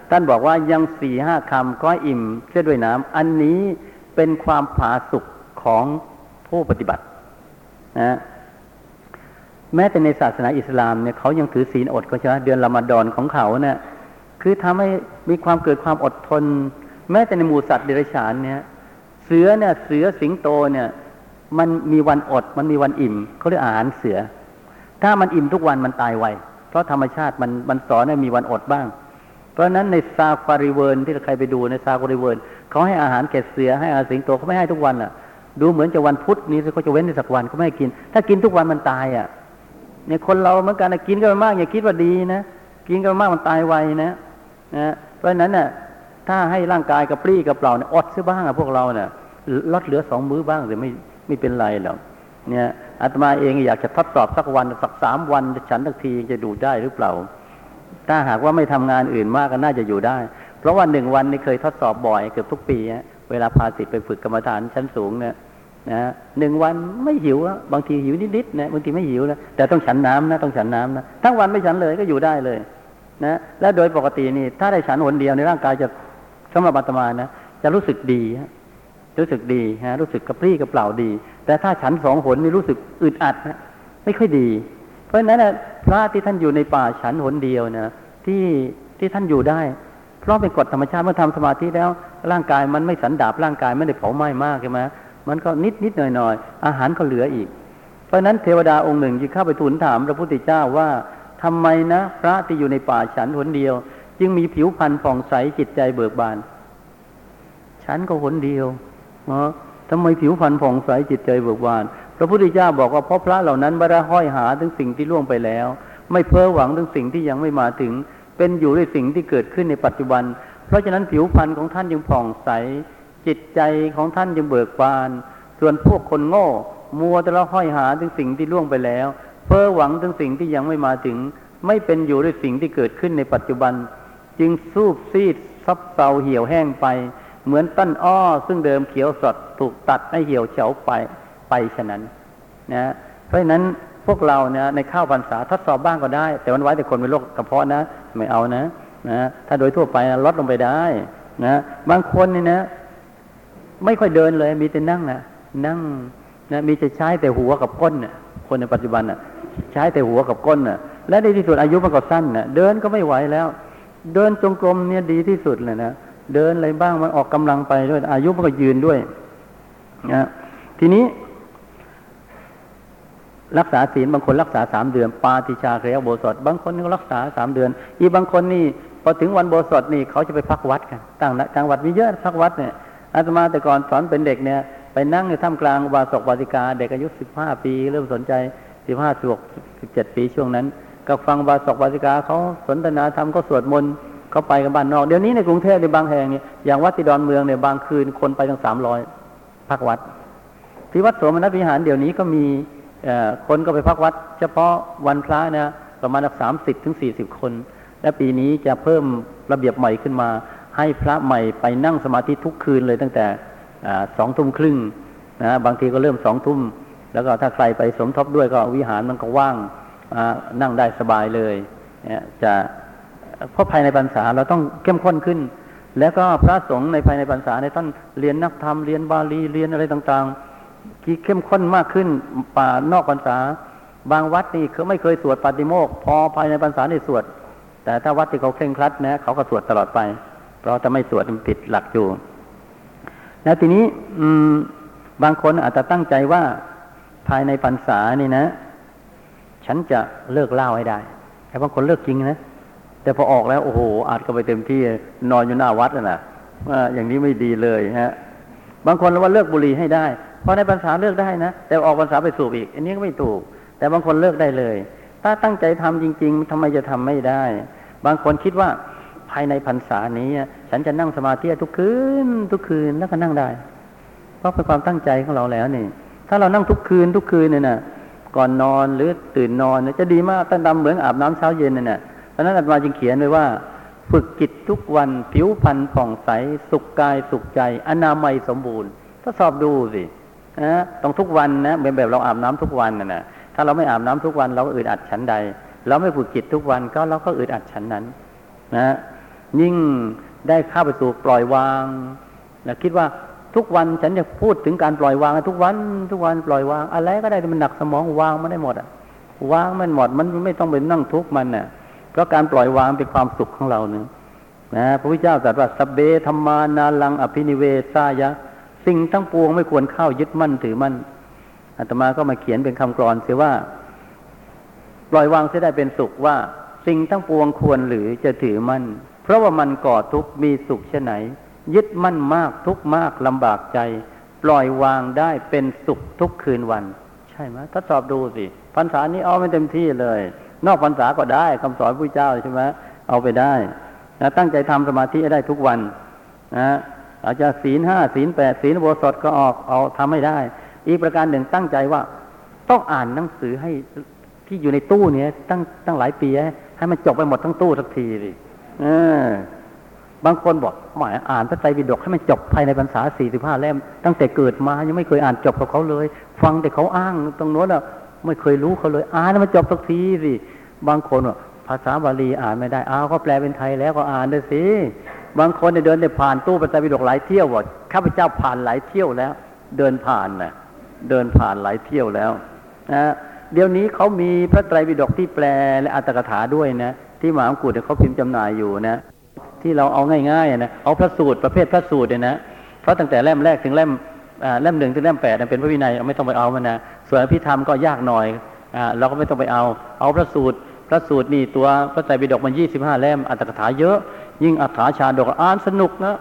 ท่านบอกว่ายังสี่ห้าคำก็อิ่มเสียด้วยน้ำอันนี้เป็นความผาสุกของผู้ปฏิบัตินะแม้แต่ในศาสนาอิสลามเนี่ยเขายังถือศีลอดก็ใช่ไหมเดือนละมาดอนของเขาเนะี่ยคือทำให้มีความเกิดความอดทน แม้แต่ในหมู่สัตว์เดรัจฉานเนี่ย เสือเนี่ยเสือสิงโตเนี่ย มันมีวันอด มันมีวันอิ่มเขาเรียกอาหารเสือ ถ้ามันอิ่มทุกวันมันตายไวเพราะธรรมชาติมันมันสอนให้มีวันอดบ้าง เพราะนั้นในซาฟารีเวิลด์ที่ใครไปดูในซาฟารีเวิลด์เขาให้อาหารแก่เสือให้อาหารสิงโตเขาไม่ให้ทุกวันอะ ดูเหมือนจะวันพุธนี้เขาจะเว้นในสักวันเขาไม่ให้กิน ถ้ากินทุกวันมันตายอะเนี่ยคนเราเหมือนกันกินกันมากอย่าคิดว่าดีนะกินกันมากมันตายไวนะนะเพราะฉะนั้นเนี่ยถ้าให้ร่างกายกระปรี้กระเปล่าเนี่ยอดซะบ้างอะพวกเราเนี่ยลดเหลือสองมื้อบ้างแต่ไม่ไม่เป็นไรหรอกเนี่ยอาตมาเองอยากจะทดสอบสักวันสักสามวันฉันทักทีจะดูได้หรือเปล่า ถ้าหากว่าไม่ทำงานอื่นมากก็น่าจะอยู่ได้ เพราะว่าหนึ่งวันนี่เคยทดสอบบ่อยเกือบทุกปีเวลาพาสิทธิ์ไปฝึกกรรมฐานชั้นสูงเนี่ยนะหนึ่งวันไม่หิวบางทีหิวนิดๆนะบางทีไม่หิวนะแต่ต้องฉันน้ำนะต้องฉันน้ำนะทั้งวันไม่ฉันเลยก็อยู่ได้เลยนะและโดยปกตินี่ถ้าได้ฉันหนเดียวในร่างกายจะสำหรับอาตมานะจะรู้สึกดีรู้สึกดีฮะรู้สึกกระปรี้กระเปล่าดี แต่ถ้าฉันสองหนนี่รู้สึกอึดอัดนะไม่ค่อยดี เพราะฉะนั้นนะพระที่ท่านอยู่ในป่าฉันหนเดียวนะที่ที่ท่านอยู่ได้ เพราะเป็นกฎธรรมชาติเมื่อทำสมาธิแล้ว ร่างกายมันไม่สันดาบร่างกายไม่ได้เผาไหม้มากใช่ไหมมันก็นิดนิดหน่อยหน่อยอาหารก็เหลืออีก เพราะนั้นเทวดาองค์หนึ่งจึงเข้าไปทูลถามพระพุทธเจ้าว่าทำไมนะ พระที่อยู่ในป่าฉันหนเดียว จึงมีผิวพรรณผ่องใสจิตใจเบิกบาน ฉันก็หนเดียวเนาะทำไมผิวพรรณผ่องใสจิตใจเบิกบาน พระพุทธเจ้าบอกว่าเพราะพระเหล่านั้นไม่ได้ห้อยหาถึงสิ่งที่ล่วงไปแล้ว ไม่เพ้อหวังถึงสิ่งที่ยังไม่มาถึง เป็นอยู่ด้วยสิ่งที่เกิดขึ้นในปัจจุบัน เพราะฉะนั้นผิวพรรณของท่านยังผ่องใส จิตใจของท่านยังเบิกบาน ส่วนพวกคนโง่ มัวแต่ละห้อยหาถึงสิ่งที่ล่วงไปแล้ว เพ้อหวังถึงสิ่งที่ยังไม่มาถึง ไม่เป็นอยู่ด้วยสิ่งที่เกิดขึ้นในปัจจุบัน จึงสูบซีดซับเซาเหี่ยวแห้งไป เหมือนต้นอ้อ ซึ่งเดิมเขียวสดถูกตัดให้เหี่ยวเฉาไป ไปฉะนั้นนะเพราะฉะนั้นพวกเราเนี่ยในข้าวพรรษาทดสอบบ้างก็ได้ แต่วันไว้แต่คนเป็นโรคกระเพาะนะไม่เอานะนะถ้าโดยทั่วไปลดลงไปได้นะบางคนนี่นะ ไม่ค่อยเดินเลย มีแต่นั่งนะนั่งนะมีจะใช้แต่หัวกับก้นน่ะคนในปัจจุบันน่ะใช้แต่หัวกับก้นน่ะและในที่สุดอายุมันก็สั้นน่ะเดินก็ไม่ไหวแล้ว เดินจงกรมเนี่ยดีที่สุดเลยนะเดินอะไรบ้างมันออกกำลังไปด้วย อายุมันก็ยืนด้วยนะทีนี้ รักษาศีลบางคนรักษาสามเดือน ปาติชาเครียโบสถบางคนก็รักษาสามเดือน อีบางคนนี่พอถึงวันโบสถนี่เขาจะไปพักวัดกันต่างจังหวัดมีเยอะพักวัดเนี่ยอาตมาแต่ก่อนสอนเป็นเด็กเนี่ยไปนั่งในถ้ำกลางวาสกวาติกา เด็กอายุสิบห้าปี เริ่มสนใจสิบห้าสิบหกสิบเจ็ดปีช่วงนั้น ก็ฟังวาสกวาติกาเขาสนทนาธรรมก็สวดมนต์เขาไปกันบ้านนอกเดี๋ยวนี้ในกรุงเทพในบางแห่งเนี่ยอย่างวัดที่ดอนเมืองเนี่ยบางคืนคนไปตั้งสามร้อยพักวัดที่วัดโสมนัสวิหารเดี๋ยวนี้ก็มี คนก็ไปพักวัด เฉพาะวันพระนะประมาณสามสิบถึงสี่สิบคน และปีนี้จะเพิ่มระเบียบใหม่ขึ้นมา ให้พระใหม่ไปนั่งสมาธิทุกคืนเลยตั้งแต่สองทุ่มครึ่งนะบางทีก็เริ่มสองทุ่ม แล้วก็ถ้าใครไปสมทบด้วยก็วิหารมันก็ว่างนั่งได้สบายเลยจะเพราะภายในพรรษาเราต้องเข้มข้นขึ้น แล้วก็พระสงฆ์ในภายในพรรษาในท่านเรียนนักธรรมเรียนบาลีเรียนอะไรต่างๆ ที่เข้มข้นมากขึ้นป่านอกพรรษา บางวัดนี่เขาไม่เคยสวดปาฏิโมกพอภายในพรรษาในสวด แต่ถ้าวัดที่เขาเคร่งครัดนะเขาก็สวดตลอดไป เพราะถ้าไม่สวดมันผิดหลักอยู่แล้วทีนี้ อืม บางคนอาจจะตั้งใจว่าภายในพรรษานี่นะ ฉันจะเลิกเล่าให้ได้แต่บางคนเลิกจริงนะแต่พอออกแล้วโอ้โหอาจก็ไปเต็มที่นอนอยู่หน้าวัดนะว่าอย่างนี้ไม่ดีเลยฮะ บางคนเราว่าเลิกบุหรี่ให้ได้ เพราะในพรรษาเลิกได้นะ แต่ออกพรรษาไปสูบอีก อันนี้ก็ไม่ถูก แต่บางคนเลิกได้เลย ถ้าตั้งใจทำจริง ๆทำไมจะทำไม่ได้ บางคนคิดว่าภายในพรรษานี้ ฉันจะนั่งสมาธิทุกคืนทุกคืนแล้วก็นั่งได้ เพราะเป็นความตั้งใจของเราแล้วนี่ ถ้าเรานั่งทุกคืนทุกคืนเนี่ยนะก่อนนอนหรือตื่นนอนจะดีมากตั้งดำเหมือนอาบน้ำเช้าเย็นเนี่ยนะเพราะนั้นอาตมาจึงเขียนไว้ว่า ฝึกจิตทุกวันผิวพรรณผ่องใส สุขกายสุขใจ อนามัยสมบูรณ์ทดสอบดูสินะต้องทุกวันนะเป็นแบบเราอาบน้ำทุกวันนะนะถ้าเราไม่อาบน้ำทุกวันเราก็อึดอัดชั้นใด เราไม่ฝึกจิตทุกวันก็เราก็อึดอัดชั้นนั้น นะยิ่งได้เข้าไปสู่ปล่อยวางนะคิดว่าทุกวันฉันจะพูดถึงการปล่อยวางทุกวันทุกวันปล่อยวาง อะไรก็ได้มันหนักสมองวางมันได้หมดอะวางมันหมดมันไม่ต้องไปนั่งทุกมันน่ะ เพราะการปล่อยวางเป็นความสุขของเราเนี่ยนะพระพุทธเจ้าตรัสว่าสเบธรรมานาลังอภินิเวสายะ สิ่งทั้งปวงไม่ควรเข้ายึดมั่นถือมั่นอาตมาก็มาเขียนเป็นคำกรอนเสียว่า ปล่อยวางเสียได้เป็นสุขว่า สิ่งทั้งปวงควรหรือจะถือมั่น เพราะว่ามันก่อทุกข์มีสุขเช่นไหน ยึดมั่นมากทุกมากลำบากใจ ปล่อยวางได้เป็นสุขทุกคืนวัน ใช่ไหมทดสอบดูสิพรรษานี้เอาไม่เต็มที่เลย นอกพรรษาก็ได้คำสอนพระเจ้าใช่ไหมเอาไปได้นะตั้งใจทำสมาธิได้ทุกวันนะอาจจะศีลห้าศีลแปดศีลโบสถก็ออกเอาทำให้ได้ อีกประการหนึ่งตั้งใจว่าต้องอ่านหนังสือให้ที่อยู่ในตู้เนี้ยตั้งตั้งหลายปีให้มันจบไปหมดทั้งตู้สักทีสิออบางคนบอกหมายอ่านพระไตรปิฎกให้มันจบภายในพรรษาสี่สิบห้าเล่มตั้งแต่เกิดมายังไม่เคยอ่านจบกับเขาเลย ฟังแต่เขาอ้างตรงโน้นอะ ไม่เคยรู้เขาเลย อ่านมันจบสักทีสิ บางคนอะภาษาบาลีอ่านไม่ได้อ้าวก็แปลเป็นไทยแล้วก็อ่านได้สิ บางคนเนี่ยเดินได้ผ่านตู้พระไตรปิฎกหลายเที่ยวว่าข้าพเจ้าผ่านหลายเที่ยวแล้ว เดินผ่านนะเดินผ่านหลายเที่ยวแล้วนะเดี๋ยวนี้เขามีพระไตรปิฎกที่แปลและอัตถกถาด้วยนะ ที่มหากุฏเขาพิมพ์จำหน่ายอยู่นะ ที่เราเอาง่ายๆนะเอาพระสูตรประเภทพระสูตรเนี่ยนะเพราะตั้งแต่เล่มแรกถึงเล่มเล่มหนึ่งถึงเล่มแปดเป็นพระวินัยไม่ต้องไปเอามันนะส่วนพิธรรมก็ยากหน่อยเราก็ไม่ต้องไปเอา เอาพระสูตร พระสูตรนี่ตัวพระไตรปิฎกมันยี่สิบห้าเล่มอัตถกถาเยอะ ยิ่งอัฏฐาชาดกอ่านสนุกนะ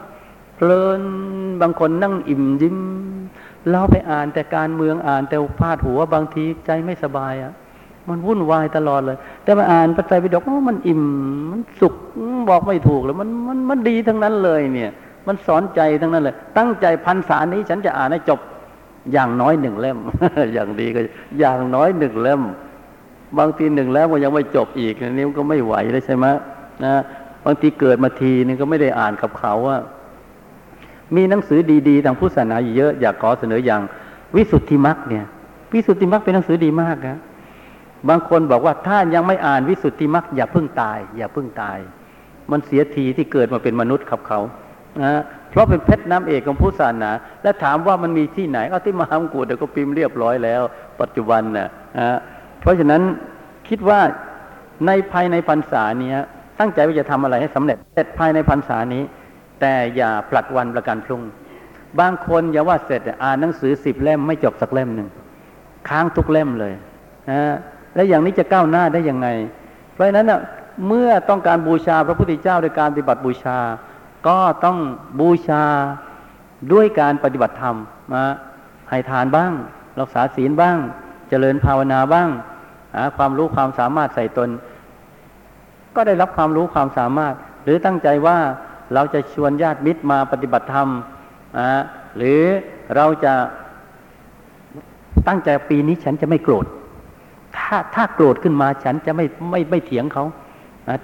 เพลินบางคนนั่งอิ่มยิ้มเราไปอ่านแต่การเมืองอ่านแต่พาดหัวบางทีใจไม่สบายอะ่ะ มันวุ่นวายตลอดเลย แต่มาอ่านพระไตรปิฎกมันอิ่ม มันสุขบอกไม่ถูกเลยมันมันมันดีทั้งนั้นเลยเนี่ย มันสอนใจทั้งนั้นเลย ตั้งใจพันษานี้ฉันจะอ่านให้จบ อย่างน้อยหนึ่งเล่ม อย่างดีก็ อย่างน้อยหนึ่งเล่ม บางทีหนึ่งแล้วก็ยังไม่จบอีกนนี้มันก็ไม่ไหวเลยใช่ไหมนะบางทีเกิดมาทีนึงก็ไม่ได้อ่านกับเขาว่า มีหนังสือดีๆทางพุทธศาสนาเยอะอยากขอเสนออย่าง วิสุทธิมรรคเนี่ยวิสุทธิมรรคเป็นหนังสือดีมากนะบางคนบอกว่าถ้ายังไม่อ่านวิสุทธิมรรคอย่าเพิ่งตาย อย่าเพิ่งตาย มันเสียทีที่เกิดมาเป็นมนุษย์ขับเขานะ เพราะเป็นเพชรน้ำเอกของพุทธศาสนา และถามว่ามันมีที่ไหนเอาที่มหามกุฎเดี๋ยวก็พิมพ์เรียบร้อยแล้ว ปัจจุบันน่ะนะเพราะฉะนั้นคิดว่าในภายในพรรษาเนี้ยตั้งใจว่าจะทำอะไรให้สำเร็จเสร็จภายในพรรษานี้ แต่อย่าผลัดวันประกันพรุ่ง บางคนอย่าว่าเสร็จอ่านหนังสือสิบเล่มไม่จบสักเล่มหนึ่งค้างทุกเล่มเลยนะแล้วอย่างนี้จะก้าวหน้าได้ยังไง เพราะฉะนั้นเมื่อต้องการบูชาพระพุทธเจ้าโดยการปฏิบัติบูชา ก็ต้องบูชาด้วยการปฏิบัติธรรมนะให้ทานบ้าง รักษาศีลบ้าง เจริญภาวนาบ้างหาความรู้ความสามารถใส่ตน ก็ได้รับความรู้ความสามารถ หรือตั้งใจว่าเราจะชวนญาติมิตรมาปฏิบัติธรรมนะหรือเราจะตั้งใจปีนี้ฉันจะไม่โกรธ ถ้าถ้าโกรธขึ้นมาฉันจะไม่ไม่ไม่เถียงเขา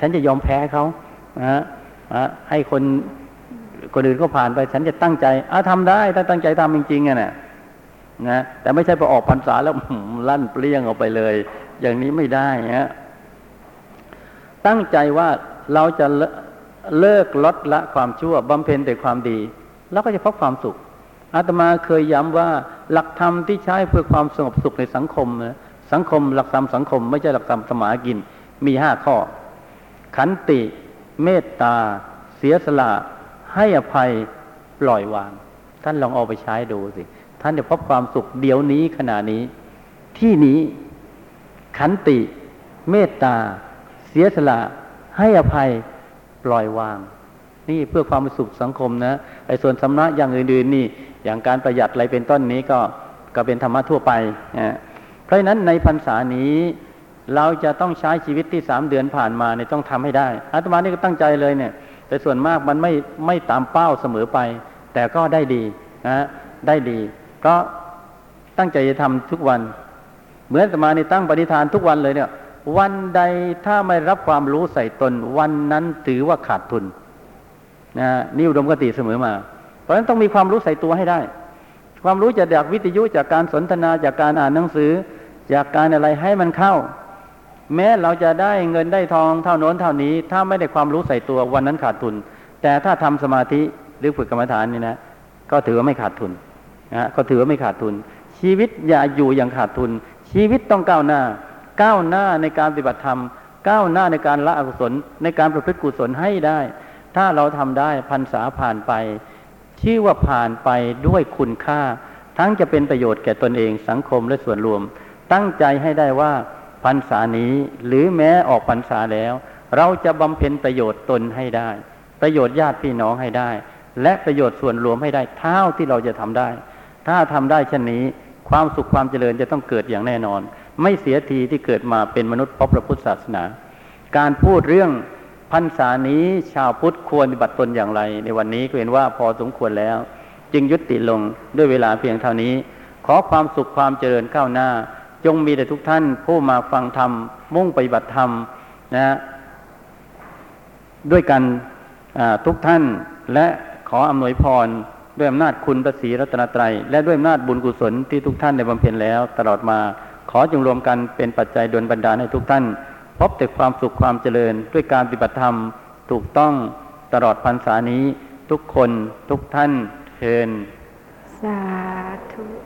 ฉันจะยอมแพ้เขานะนะ ให้คนคนอื่นก็ผ่านไป ฉันจะตั้งใจอะทำได้ถ้าตั้งใจทำจริงๆอะนะนะแต่ไม่ใช่ไปออกพรรษาแล้วลั่นเปลี่ยงออกไปเลย อย่างนี้ไม่ได้ฮะตั้งใจว่าเราจะเลิกลดละความชั่วบำเพ็ญแต่ความดี แล้วก็จะพบความสุขอาตมาเคยย้ำว่าหลักธรรมที่ใช้เพื่อความสงบสุขในสังคมนะสังคมหลักธรรมสังคม ไม่ใช่หลักธรรมสมากิน มีห้าข้อ ขันติ เมตตา เสียสละ ให้อภัยปล่อยวาง ท่านลองเอาไปใช้ดูสิ ท่านจะพบความสุขเดี๋ยวนี้ขณะนี้ ที่นี้ขันติ เมตตา เสียสละ ให้อภัยปล่อยวาง นี่เพื่อความสุขสังคมนะไอ้ส่วนสำนักอย่างอื่นๆนี่ อย่างการประหยัดอะไรเป็นต้นนี้ก็ก็เป็นธรรมะทั่วไปนะเพราะฉะนั้นในพรรษานี้ เราจะต้องใช้ชีวิตที่สามเดือนผ่านมาเนี่ยต้องทำให้ได้อาตมานี่ก็ตั้งใจเลยเนี่ย แต่ส่วนมากมันไม่ไม่ตามเป้าเสมอไป แต่ก็ได้ดีนะได้ดี ก็ตั้งใจจะทำทุกวัน เหมือนอาตมานี่ตั้งปฏิฐานทุกวันเลยเนี่ย วันใดถ้าไม่รับความรู้ใส่ตน วันนั้นถือว่าขาดทุนนะนี่อุดมคติเสมอมา เพราะฉะนั้นต้องมีความรู้ใส่ตัวให้ได้ ความรู้จากจากวิทยุจากการสนทนาจากการอ่านหนังสือ จากการอะไรให้มันเข้า แม้เราจะได้เงินได้ทองเท่าโน้นเท่านี้ ถ้าไม่ได้ความรู้ใส่ตัววันนั้นขาดทุน แต่ถ้าทำสมาธิหรือฝึกกรรมฐานนี่นะก็ถือว่าไม่ขาดทุนนะก็ถือว่าไม่ขาดทุน ชีวิตอย่าอยู่อย่างขาดทุน ชีวิตต้องก้าวหน้า ก้าวหน้าในการปฏิบัติธรรม ก้าวหน้าในการละอกุศลในการประพฤติกุศลให้ได้ ถ้าเราทำได้พรรษาผ่านไป ชื่อว่าผ่านไปด้วยคุณค่า ทั้งจะเป็นประโยชน์แก่ตนเองสังคมและส่วนรวม ตั้งใจให้ได้ว่า พรรษานี้หรือแม้ออกพรรษาแล้ว เราจะบำเพ็ญประโยชน์ตนให้ได้ ประโยชน์ญาติพี่น้องให้ได้ และประโยชน์ส่วนรวมให้ได้เท่าที่เราจะทำได้ ถ้าทำได้เช่นนี้ ความสุขความเจริญจะต้องเกิดอย่างแน่นอน ไม่เสียทีที่เกิดมาเป็นมนุษย์พบพระพุทธศาสนา การพูดเรื่องพรรษานี้ชาวพุทธควรปฏิบัติตนอย่างไร ในวันนี้ก็เห็นว่าพอสมควรแล้ว จึงยุติลงด้วยเวลาเพียงเท่านี้ ขอความสุขความเจริญก้าวหน้า จงมีแด่ทุกท่าน ผู้มาฟังธรรม มุ่งปฏิบัติธรรมนะด้วยกันทุกท่านและขออำนวยพรด้วยอำนาจคุณพระศรีรัตนตรัย และด้วยอำนาจบุญกุศลที่ทุกท่านได้บำเพ็ญแล้ว ตลอดมาขอจงรวมกันเป็นปัจจัยดลบันดาลให้ทุกท่าน พบแต่ความสุขความเจริญ ด้วยการปฏิบัติธรรมถูกต้องตลอดพรรษานี้ ทุกคนทุกท่านเชิญ สาธุ